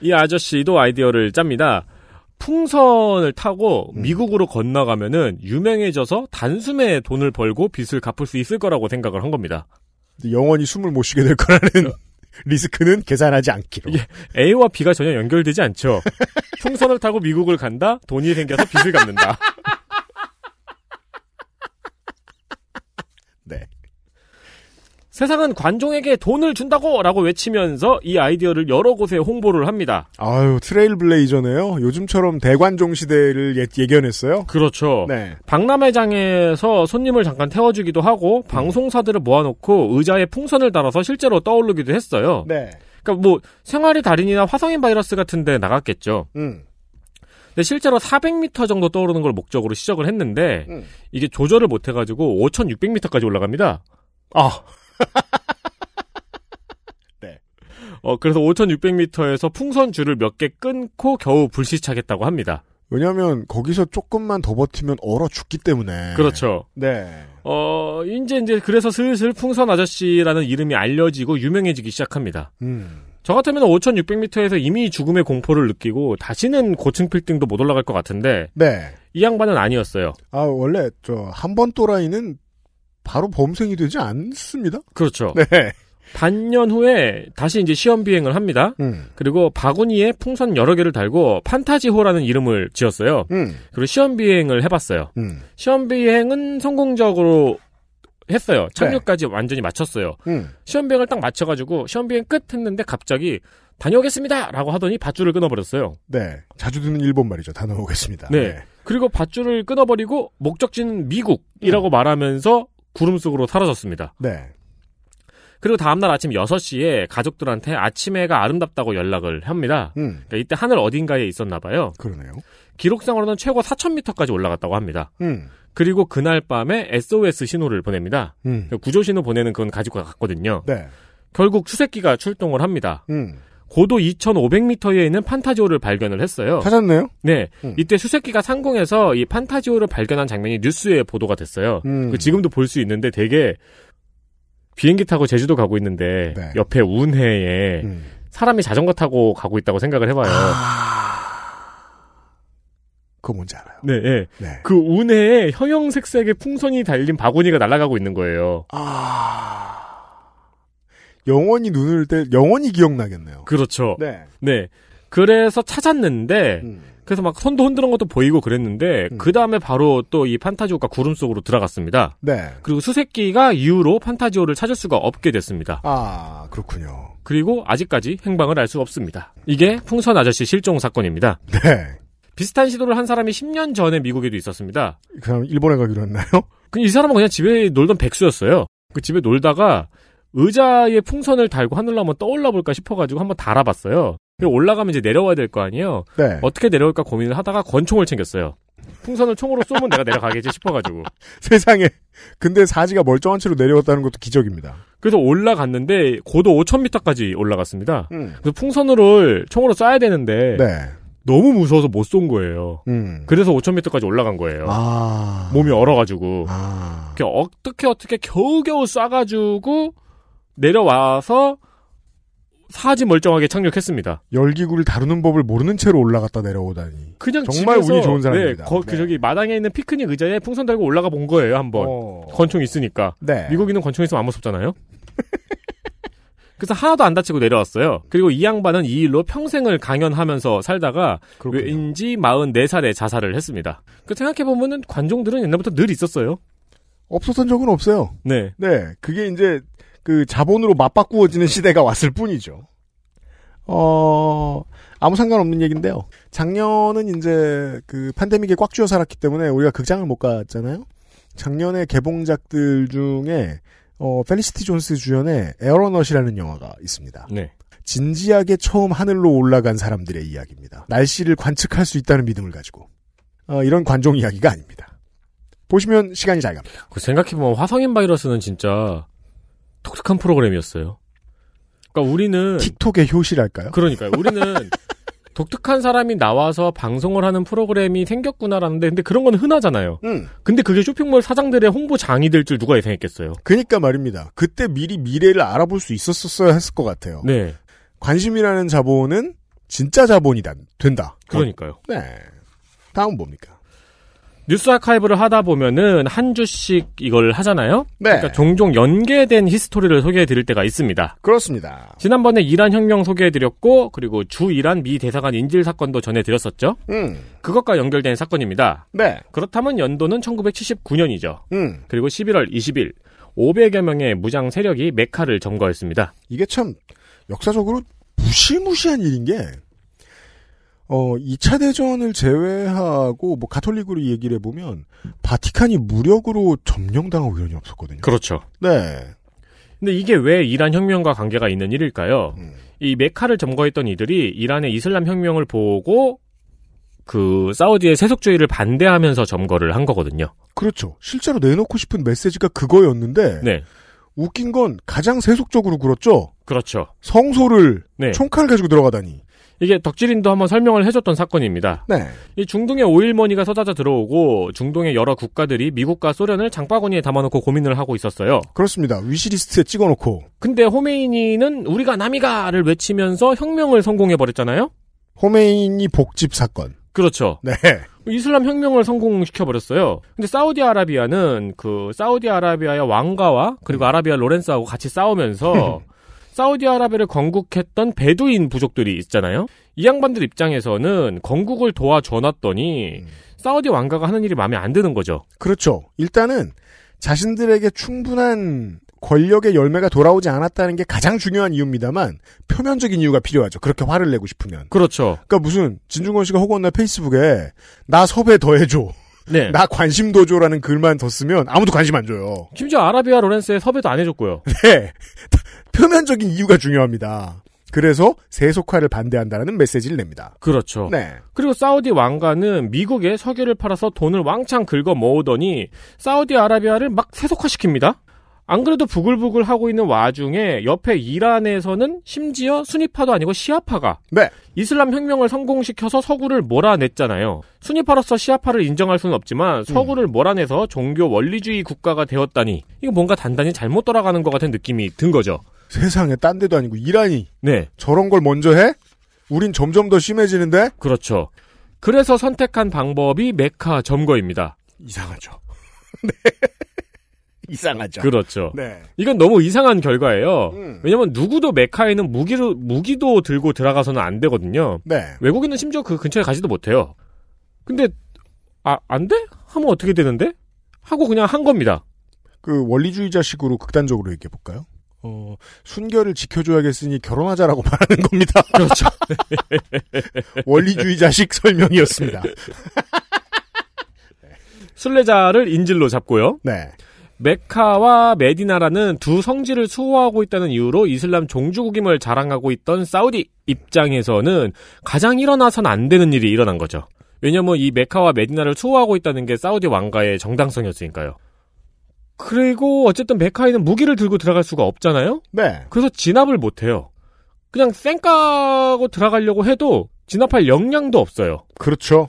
이 아저씨도 아이디어를 짭니다. 풍선을 타고 미국으로 건너가면은 유명해져서 단숨에 돈을 벌고 빚을 갚을 수 있을 거라고 생각을 한 겁니다. 영원히 숨을 못 쉬게 될 거라는 리스크는 계산하지 않기로. A와 B가 전혀 연결되지 않죠. 풍선을 타고 미국을 간다, 돈이 생겨서 빚을 갚는다. 네. 세상은 관종에게 돈을 준다고! 라고 외치면서 이 아이디어를 여러 곳에 홍보를 합니다. 아유, trailblazer네요. 요즘처럼 대관종 시대를 예, 예견했어요. 그렇죠. 네. 박람회장에서 손님을 잠깐 태워주기도 하고, 방송사들을 모아놓고 의자에 풍선을 달아서 실제로 떠오르기도 했어요. 네. 그러니까 뭐, 생활의 달인이나 화성인 바이러스 같은 데 나갔겠죠. 음. 근데 실제로 400m 정도 떠오르는 걸 목적으로 시작을 했는데, 음. 이게 조절을 못해가지고 5,600m까지 올라갑니다. 아. 네. 어, 그래서 5,600m에서 풍선 줄을 몇 개 끊고 겨우 불시착했다고 합니다. 왜냐면 거기서 조금만 더 버티면 얼어 죽기 때문에. 그렇죠. 네. 어, 이제 이제 그래서 슬슬 풍선 아저씨라는 이름이 알려지고 유명해지기 시작합니다. 음. 저 같으면 5,600m에서 이미 죽음의 공포를 느끼고 다시는 고층 빌딩도 못 올라갈 것 같은데 네. 이 양반은 아니었어요. 아, 원래 저 한 번 또라이는 바로 범생이 되지 않습니다. 그렇죠. 네. 반년 후에 다시 이제 시험 비행을 합니다. 음. 그리고 바구니에 풍선 여러 개를 달고 판타지호라는 이름을 지었어요. 음. 그리고 시험 비행을 해봤어요. 음. 시험 비행은 성공적으로 했어요. 착륙까지 완전히 마쳤어요. 음. 시험 비행을 딱 마쳐가지고 시험 비행 끝 했는데 갑자기 다녀오겠습니다라고 하더니 밧줄을 끊어버렸어요. 네. 자주 듣는 일본 말이죠. 다녀오겠습니다. 네. 그리고 밧줄을 끊어버리고 목적지는 미국이라고 말하면서 구름 속으로 사라졌습니다. 네. 그리고 다음날 아침 6시에 가족들한테 아침해가 아름답다고 연락을 합니다. 음. 그러니까 이때 하늘 어딘가에 있었나 봐요. 그러네요. 기록상으로는 최고 4,000m까지 올라갔다고 합니다. 음. 그리고 그날 밤에 SOS 신호를 보냅니다. 음. 그러니까 구조 신호 보내는 그건 가지고 갔거든요. 네. 결국 수색기가 출동을 합니다. 음. 고도 2,500m에 있는 판타지호를 발견을 했어요. 찾았네요? 네. 음. 이때 수색기가 상공해서 이 판타지호를 발견한 장면이 뉴스에 보도가 됐어요. 음. 그 지금도 볼 수 있는데 되게 비행기 타고 제주도 가고 있는데 네. 옆에 운해에 음. 사람이 자전거 타고 가고 있다고 생각을 해봐요. 그거 뭔지 알아요. 네, 네. 네. 그 운해에 형형색색의 풍선이 달린 바구니가 날아가고 있는 거예요. 아. 영원히 눈을 뗄, 영원히 기억나겠네요. 그렇죠. 네. 네. 그래서 찾았는데 음. 그래서 막 손도 흔드는 것도 보이고 그랬는데 음. 그 다음에 바로 또 이 판타지오가 구름 속으로 들어갔습니다. 네. 그리고 수세끼가 이후로 판타지오를 찾을 수가 없게 됐습니다. 아, 그렇군요. 그리고 아직까지 행방을 알 수가 없습니다. 이게 풍선 아저씨 실종 사건입니다. 네. 비슷한 시도를 한 사람이 10년 전에 미국에도 있었습니다. 그럼 일본에 가기로 했나요? 그이 사람은 그냥 집에 놀던 백수였어요. 그 집에 놀다가 의자에 풍선을 달고 하늘로 한번 떠올라 볼까 싶어가지고 한번 달아봤어요. 올라가면 이제 내려와야 될 거 아니에요. 네. 어떻게 내려올까 고민을 하다가 권총을 챙겼어요. 풍선을 총으로 쏘면 내가 내려가겠지 싶어가지고. 세상에. 근데 사지가 멀쩡한 채로 내려왔다는 것도 기적입니다. 그래서 올라갔는데 고도 5,000m까지 올라갔습니다. 음. 그래서 풍선을 총으로 쏴야 되는데 네. 너무 무서워서 못 쏜 거예요. 음. 그래서 5,000m까지 올라간 거예요. 아. 몸이 얼어가지고. 아. 어떻게 어떻게 겨우겨우 쏴가지고 내려와서 사지 멀쩡하게 착륙했습니다. 열기구를 다루는 법을 모르는 채로 올라갔다 내려오다니. 그냥 정말 집에서, 운이 좋은 사람입니다. 네, 거, 그 저기 마당에 있는 피크닉 의자에 풍선 달고 올라가 본 거예요 한번. 어. 권총 있으니까. 네. 미국인은 권총 있으면 안 무섭잖아요. 그래서 하나도 안 다치고 내려왔어요. 그리고 이 양반은 이 일로 평생을 강연하면서 살다가 그렇군요. 왠지 44살에 자살을 했습니다. 그 생각해보면은 관종들은 옛날부터 늘 있었어요. 없었던 적은 없어요. 네. 네. 그게 이제 그 자본으로 맞바꾸어지는 시대가 왔을 뿐이죠. 어, 아무 상관없는 얘기인데요. 작년은 이제 그 팬데믹에 꽉 쥐어 살았기 때문에 우리가 극장을 못 갔잖아요. 작년에 개봉작들 중에 어, 펠리시티 존스 주연의 Aeronaut이라는 영화가 있습니다. 네. 진지하게 처음 하늘로 올라간 사람들의 이야기입니다. 날씨를 관측할 수 있다는 믿음을 가지고. 어, 이런 관종 이야기가 아닙니다. 보시면 시간이 잘 갑니다. 그 생각해보면 화성인 바이러스는 진짜 독특한 프로그램이었어요. 그러니까 우리는 틱톡의 효시랄까요? 그러니까요. 우리는 독특한 사람이 나와서 방송을 하는 프로그램이 생겼구나라는데 근데 그런 건 흔하잖아요. 음. 근데 그게 쇼핑몰 사장들의 홍보장이 될 줄 누가 예상했겠어요. 그니까 말입니다. 그때 미리 미래를 알아볼 수 있었었어야 했을 것 같아요. 네. 관심이라는 자본은 진짜 자본이 다- 된다. 그러니까요. 네. 다음 뭡니까? 뉴스 아카이브를 하다 보면은 한 주씩 이걸 하잖아요. 네. 그러니까 종종 연계된 히스토리를 소개해 드릴 때가 있습니다. 그렇습니다. 지난번에 이란 혁명 소개해 드렸고 그리고 주 이란 미 대사관 인질 사건도 전해 드렸었죠. 음. 그것과 연결된 사건입니다. 네. 그렇다면 연도는 1979년이죠. 음. 그리고 11월 20일 500여 명의 무장 세력이 메카를 점거했습니다. 이게 참 역사적으로 무시무시한 일인 게 어, 2차 대전을 제외하고 뭐 가톨릭으로 얘기를 해 보면 바티칸이 무력으로 점령당한 의원이 없었거든요. 그렇죠. 네. 근데 이게 왜 이란 혁명과 관계가 있는 일일까요? 음. 이 메카를 점거했던 이들이 이란의 이슬람 혁명을 보고 그 사우디의 세속주의를 반대하면서 점거를 한 거거든요. 그렇죠. 실제로 내놓고 싶은 메시지가 그거였는데 네. 웃긴 건 가장 세속적으로 굴었죠. 그렇죠. 성소를 네. 총칼 가지고 들어가다니. 이게 덕질인도 한번 설명을 해줬던 사건입니다. 네. 이 중동의 오일머니가 쏟아져 들어오고 중동의 여러 국가들이 미국과 소련을 장바구니에 담아놓고 고민을 하고 있었어요. 그렇습니다. 위시리스트에 찍어놓고 근데 호메이니는 우리가 남이가를 외치면서 혁명을 성공해버렸잖아요? 호메인이 복집 사건. 그렇죠. 네. 이슬람 혁명을 성공시켜 버렸어요. 근데 사우디아라비아는 그 사우디아라비아의 왕가와 그리고 아라비아 로렌스하고 같이 싸우면서 사우디아라비아를 건국했던 베두인 부족들이 있잖아요. 이 양반들 입장에서는 건국을 도와줘놨더니 사우디 왕가가 하는 일이 마음에 안 드는 거죠. 그렇죠. 일단은 자신들에게 충분한 권력의 열매가 돌아오지 않았다는 게 가장 중요한 이유입니다만 표면적인 이유가 필요하죠. 그렇게 화를 내고 싶으면. 그렇죠. 그러니까 무슨 진중권 씨가 혹은 날 페이스북에 나 섭외 더 해줘. 네. 나 관심도 줘라는 글만 더 쓰면 아무도 관심 안 줘요. 심지어 아라비아 로렌스에 섭외도 안 해줬고요. 네. 표면적인 이유가 중요합니다. 그래서 세속화를 반대한다는 메시지를 냅니다. 그렇죠. 네. 그리고 사우디 왕가는 미국에 석유를 팔아서 돈을 왕창 긁어 모으더니 사우디아라비아를 막 세속화시킵니다. 안 그래도 부글부글 하고 있는 와중에 옆에 이란에서는 심지어 순위파도 아니고 시아파가 네. 이슬람 혁명을 성공시켜서 서구를 몰아냈잖아요. 순위파로서 시아파를 인정할 수는 없지만 서구를 몰아내서 종교 원리주의 국가가 되었다니 이거 뭔가 단단히 잘못 돌아가는 것 같은 느낌이 든 거죠. 세상에 딴 데도 아니고 이란이 네. 저런 걸 먼저 해? 우린 점점 더 심해지는데? 그렇죠. 그래서 선택한 방법이 메카 점거입니다. 이상하죠. 이상하죠. 그렇죠. 네. 이건 너무 이상한 결과예요. 음. 왜냐면 누구도 메카에는 무기로 무기도 들고 들어가서는 안 되거든요. 네. 외국인은 심지어 그 근처에 가지도 못해요. 근데 아 안 돼? 하면 어떻게 되는데? 하고 그냥 한 겁니다. 그 원리주의자식으로 극단적으로 얘기해 볼까요? 어, 순결을 지켜줘야겠으니 결혼하자라고 말하는 겁니다. 그렇죠. 원리주의자식 설명이었습니다. 순례자를 인질로 잡고요. 네. 메카와 메디나라는 두 성지를 수호하고 있다는 이유로 이슬람 종주국임을 자랑하고 있던 사우디 입장에서는 가장 일어나선 안 되는 일이 일어난 거죠. 왜냐면 이 메카와 메디나를 수호하고 있다는 게 사우디 왕가의 정당성이었으니까요. 그리고 어쨌든 메카에는 무기를 들고 들어갈 수가 없잖아요? 네. 그래서 진압을 못 해요. 그냥 쌩까고 들어가려고 해도 진압할 역량도 없어요. 그렇죠.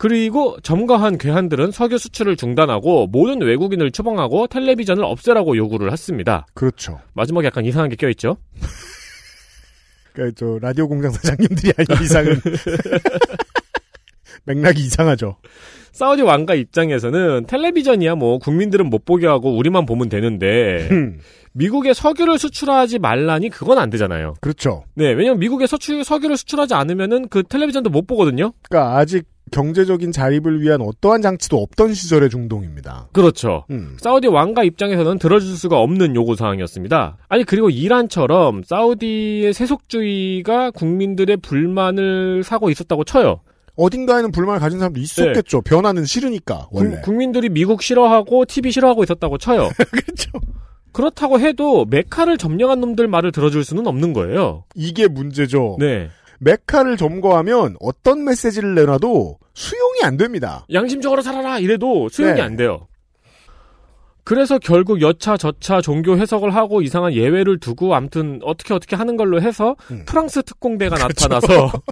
그리고 점거한 괴한들은 석유 수출을 중단하고 모든 외국인을 추방하고 텔레비전을 없애라고 요구를 했습니다. 그렇죠. 마지막에 약간 이상한 게 껴있죠? 그러니까 저 라디오 공장 사장님들이 아닌 이상은 맥락이 이상하죠. 사우디 왕가 입장에서는 텔레비전이야 뭐 국민들은 못 보게 하고 우리만 보면 되는데 미국에 석유를 수출하지 말라니 그건 안 되잖아요. 그렇죠. 네, 왜냐면 미국에 서추, 석유를 수출하지 않으면은 그 텔레비전도 못 보거든요. 그러니까 아직 경제적인 자립을 위한 어떠한 장치도 없던 시절의 중동입니다. 그렇죠. 음. 사우디 왕가 입장에서는 들어줄 수가 없는 요구 사항이었습니다. 아니 그리고 이란처럼 사우디의 세속주의가 국민들의 불만을 사고 있었다고 쳐요. 어딘가에는 불만을 가진 사람도 있었겠죠. 변화는 싫으니까 원래. 국- 국민들이 미국 싫어하고 TV 싫어하고 있었다고 쳐요. 그렇죠. 그렇다고 해도 메카를 점령한 놈들 말을 들어줄 수는 없는 거예요. 이게 문제죠. 네. 메카를 점거하면 어떤 메시지를 내놔도 수용이 안 됩니다. 양심적으로 살아라 이래도 수용이 네. 안 돼요. 그래서 결국 여차 저차 종교 해석을 하고 이상한 예외를 두고 아무튼 어떻게 어떻게 하는 걸로 해서 음. 프랑스 특공대가 그렇죠. 나타나서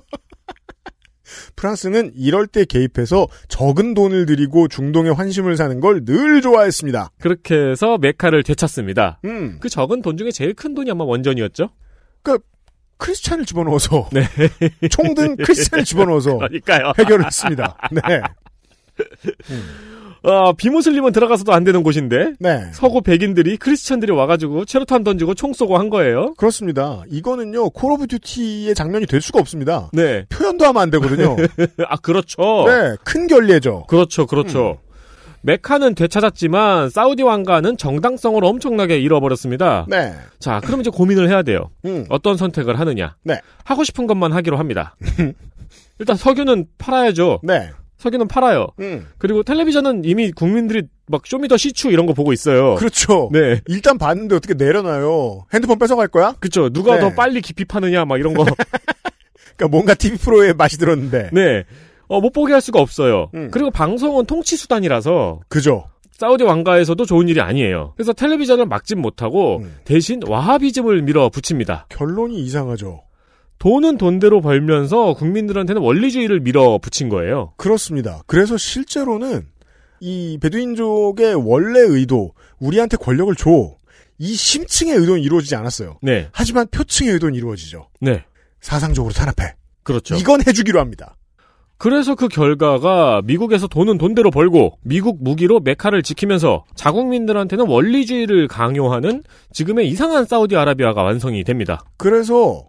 프랑스는 이럴 때 개입해서 적은 돈을 들이고 중동의 환심을 사는 걸 늘 좋아했습니다. 그렇게 해서 메카를 되찾습니다. 음. 그 적은 돈 중에 제일 큰 돈이 아마 원전이었죠? 그러니까 크리스찬을 집어넣어서 네. 총든 크리스찬을 집어넣어서 그러니까요. 해결을 했습니다. 네. 어, 비무슬림은 들어가서도 안 되는 곳인데 네. 서구 백인들이 크리스천들이 와가지고 최루탄 던지고 총 쏘고 한 거예요. 그렇습니다. 이거는요, Call of Duty의 장면이 될 수가 없습니다. 네. 표현도 하면 안 되거든요. 아 그렇죠. 네, 큰 결례죠. 그렇죠, 그렇죠. 메카는 되찾았지만 사우디 왕가는 정당성을 엄청나게 잃어버렸습니다. 네. 자, 그럼 이제 고민을 해야 돼요. 음. 어떤 선택을 하느냐. 네. 하고 싶은 것만 하기로 합니다. 일단 석유는 팔아야죠. 네. 석유는 팔아요. 음. 그리고 텔레비전은 이미 국민들이 막 Show me the 시추 이런 거 보고 있어요. 그렇죠. 네. 일단 봤는데 어떻게 내려놔요? 핸드폰 뺏어갈 거야? 그쵸. 누가 네. 더 빨리 깊이 파느냐, 막 이런 거. 그러니까 뭔가 TV 프로의 맛이 들었는데. 네. 어, 못 보게 할 수가 없어요. 음. 그리고 방송은 통치 수단이라서 그죠. 사우디 왕가에서도 좋은 일이 아니에요. 그래서 텔레비전을 막진 못하고 음. 대신 와하비즘을 밀어 붙입니다. 결론이 이상하죠. 돈은 돈대로 벌면서 국민들한테는 원리주의를 밀어붙인 거예요. 그렇습니다. 그래서 실제로는 이 베두인족의 원래 의도, 우리한테 권력을 줘. 이 심층의 의도는 이루어지지 않았어요. 네. 하지만 표층의 의도는 이루어지죠. 네. 사상적으로 탄압해. 그렇죠. 이건 해주기로 합니다. 그래서 그 결과가 미국에서 돈은 돈대로 벌고 미국 무기로 메카를 지키면서 자국민들한테는 원리주의를 강요하는 지금의 이상한 사우디아라비아가 완성이 됩니다. 그래서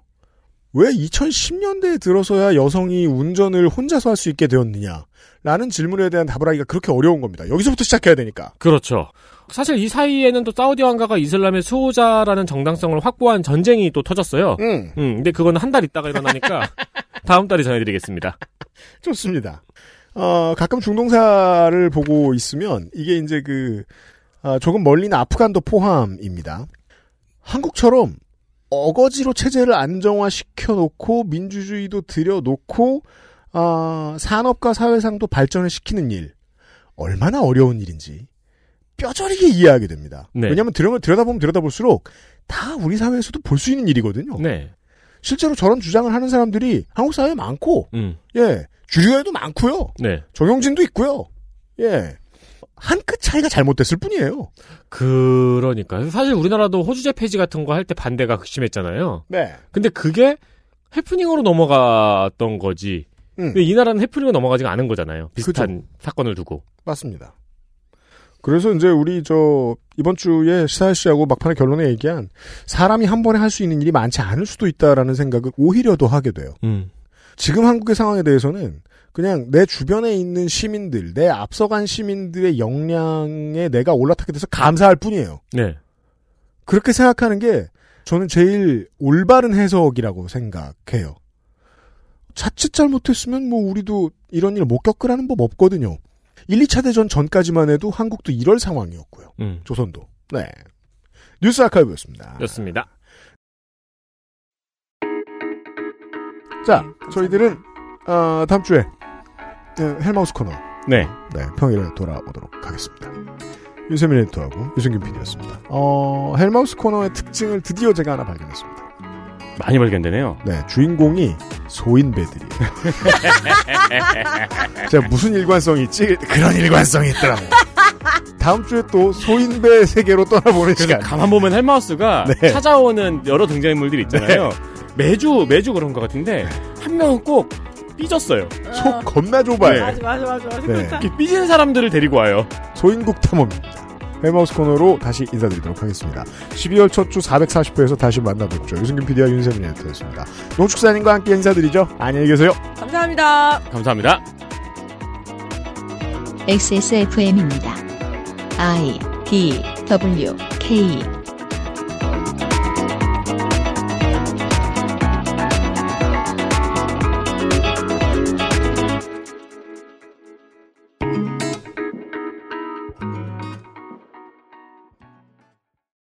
왜 2010년대에 들어서야 여성이 운전을 혼자서 할 수 있게 되었느냐? 라는 질문에 대한 답을 하기가 그렇게 어려운 겁니다. 여기서부터 시작해야 되니까. 그렇죠. 사실 이 사이에는 또 사우디 왕가가 이슬람의 수호자라는 정당성을 확보한 전쟁이 또 터졌어요. 음, 음, 근데 그거는 한달 있다가 일어나니까 다음 달에 전해드리겠습니다. 좋습니다. 어, 가끔 중동사를 보고 있으면 이게 이제 그 아, 조금 멀리는 아프간도 포함입니다. 한국처럼 어거지로 체제를 안정화시켜 놓고 민주주의도 들여놓고 아, 산업과 사회상도 발전을 시키는 일 얼마나 어려운 일인지 뼈저리게 이해하게 됩니다. 네. 왜냐하면 들여, 들여다보면 들여다볼수록 다 우리 사회에서도 볼 수 있는 일이거든요. 네. 실제로 저런 주장을 하는 사람들이 한국 사회에 많고 음. 예 주류에도 많고요. 네. 정용진도 있고요. 예. 한 끗 차이가 잘못됐을 뿐이에요. 그러니까 사실 우리나라도 호주제 폐지 같은 거 할 때 반대가 극심했잖아요. 네. 근데 그게 해프닝으로 넘어갔던 거지. 음. 근데 이 나라는 해프닝으로 넘어가지가 않은 거잖아요. 비슷한 사건을 두고. 맞습니다. 그래서 이제 우리 저 이번 주에 시사일 씨하고 막판에 결론에 얘기한 사람이 한 번에 할 수 있는 일이 많지 않을 수도 있다라는 생각을 오히려 더 하게 돼요. 음. 지금 한국의 상황에 대해서는 그냥 내 주변에 있는 시민들, 내 앞서간 시민들의 역량에 내가 올라타게 돼서 감사할 뿐이에요. 네. 그렇게 생각하는 게 저는 제일 올바른 해석이라고 생각해요. 자칫 잘못했으면 뭐 우리도 이런 일 못 겪으라는 법 없거든요. 1, 2차 대전 전까지만 해도 한국도 이럴 상황이었고요. 음. 조선도. 네. 뉴스 아카이브였습니다. 였습니다. 자, 저희들은 어, 다음 주에 어, 헬마우스 코너 네. 네, 평일에 돌아오도록 하겠습니다. 유세민 에디터하고 유승균 PD였습니다. 어, 헬마우스 코너의 특징을 드디어 제가 하나 발견했습니다. 많이 발견되네요. 네, 주인공이 소인배들이에요. 제가 무슨 일관성이 있지? 그런 일관성이 있더라고. 다음 주에 또 소인배 세계로 떠나보는 시간. 가만 보면 헬마우스가 네. 찾아오는 여러 등장인물들이 있잖아요. 매주 매주 그런 것 같은데 한 명은 꼭 삐졌어요. 속 겁나 좁아요. 네. 맞아, 맞아, 맞아. 맞아. 네. 이렇게 삐진 사람들을 데리고 와요. 소인국 탐험입니다. 헬마우스 코너로 다시 인사드리도록 하겠습니다. 12월 첫 주 440회에서 다시 만나뵙죠. 유승균 PD와 윤세민 에디터였습니다. 농축사님과 함께 인사드리죠. 안녕히 계세요. 감사합니다. 감사합니다. XSFM입니다. I D W K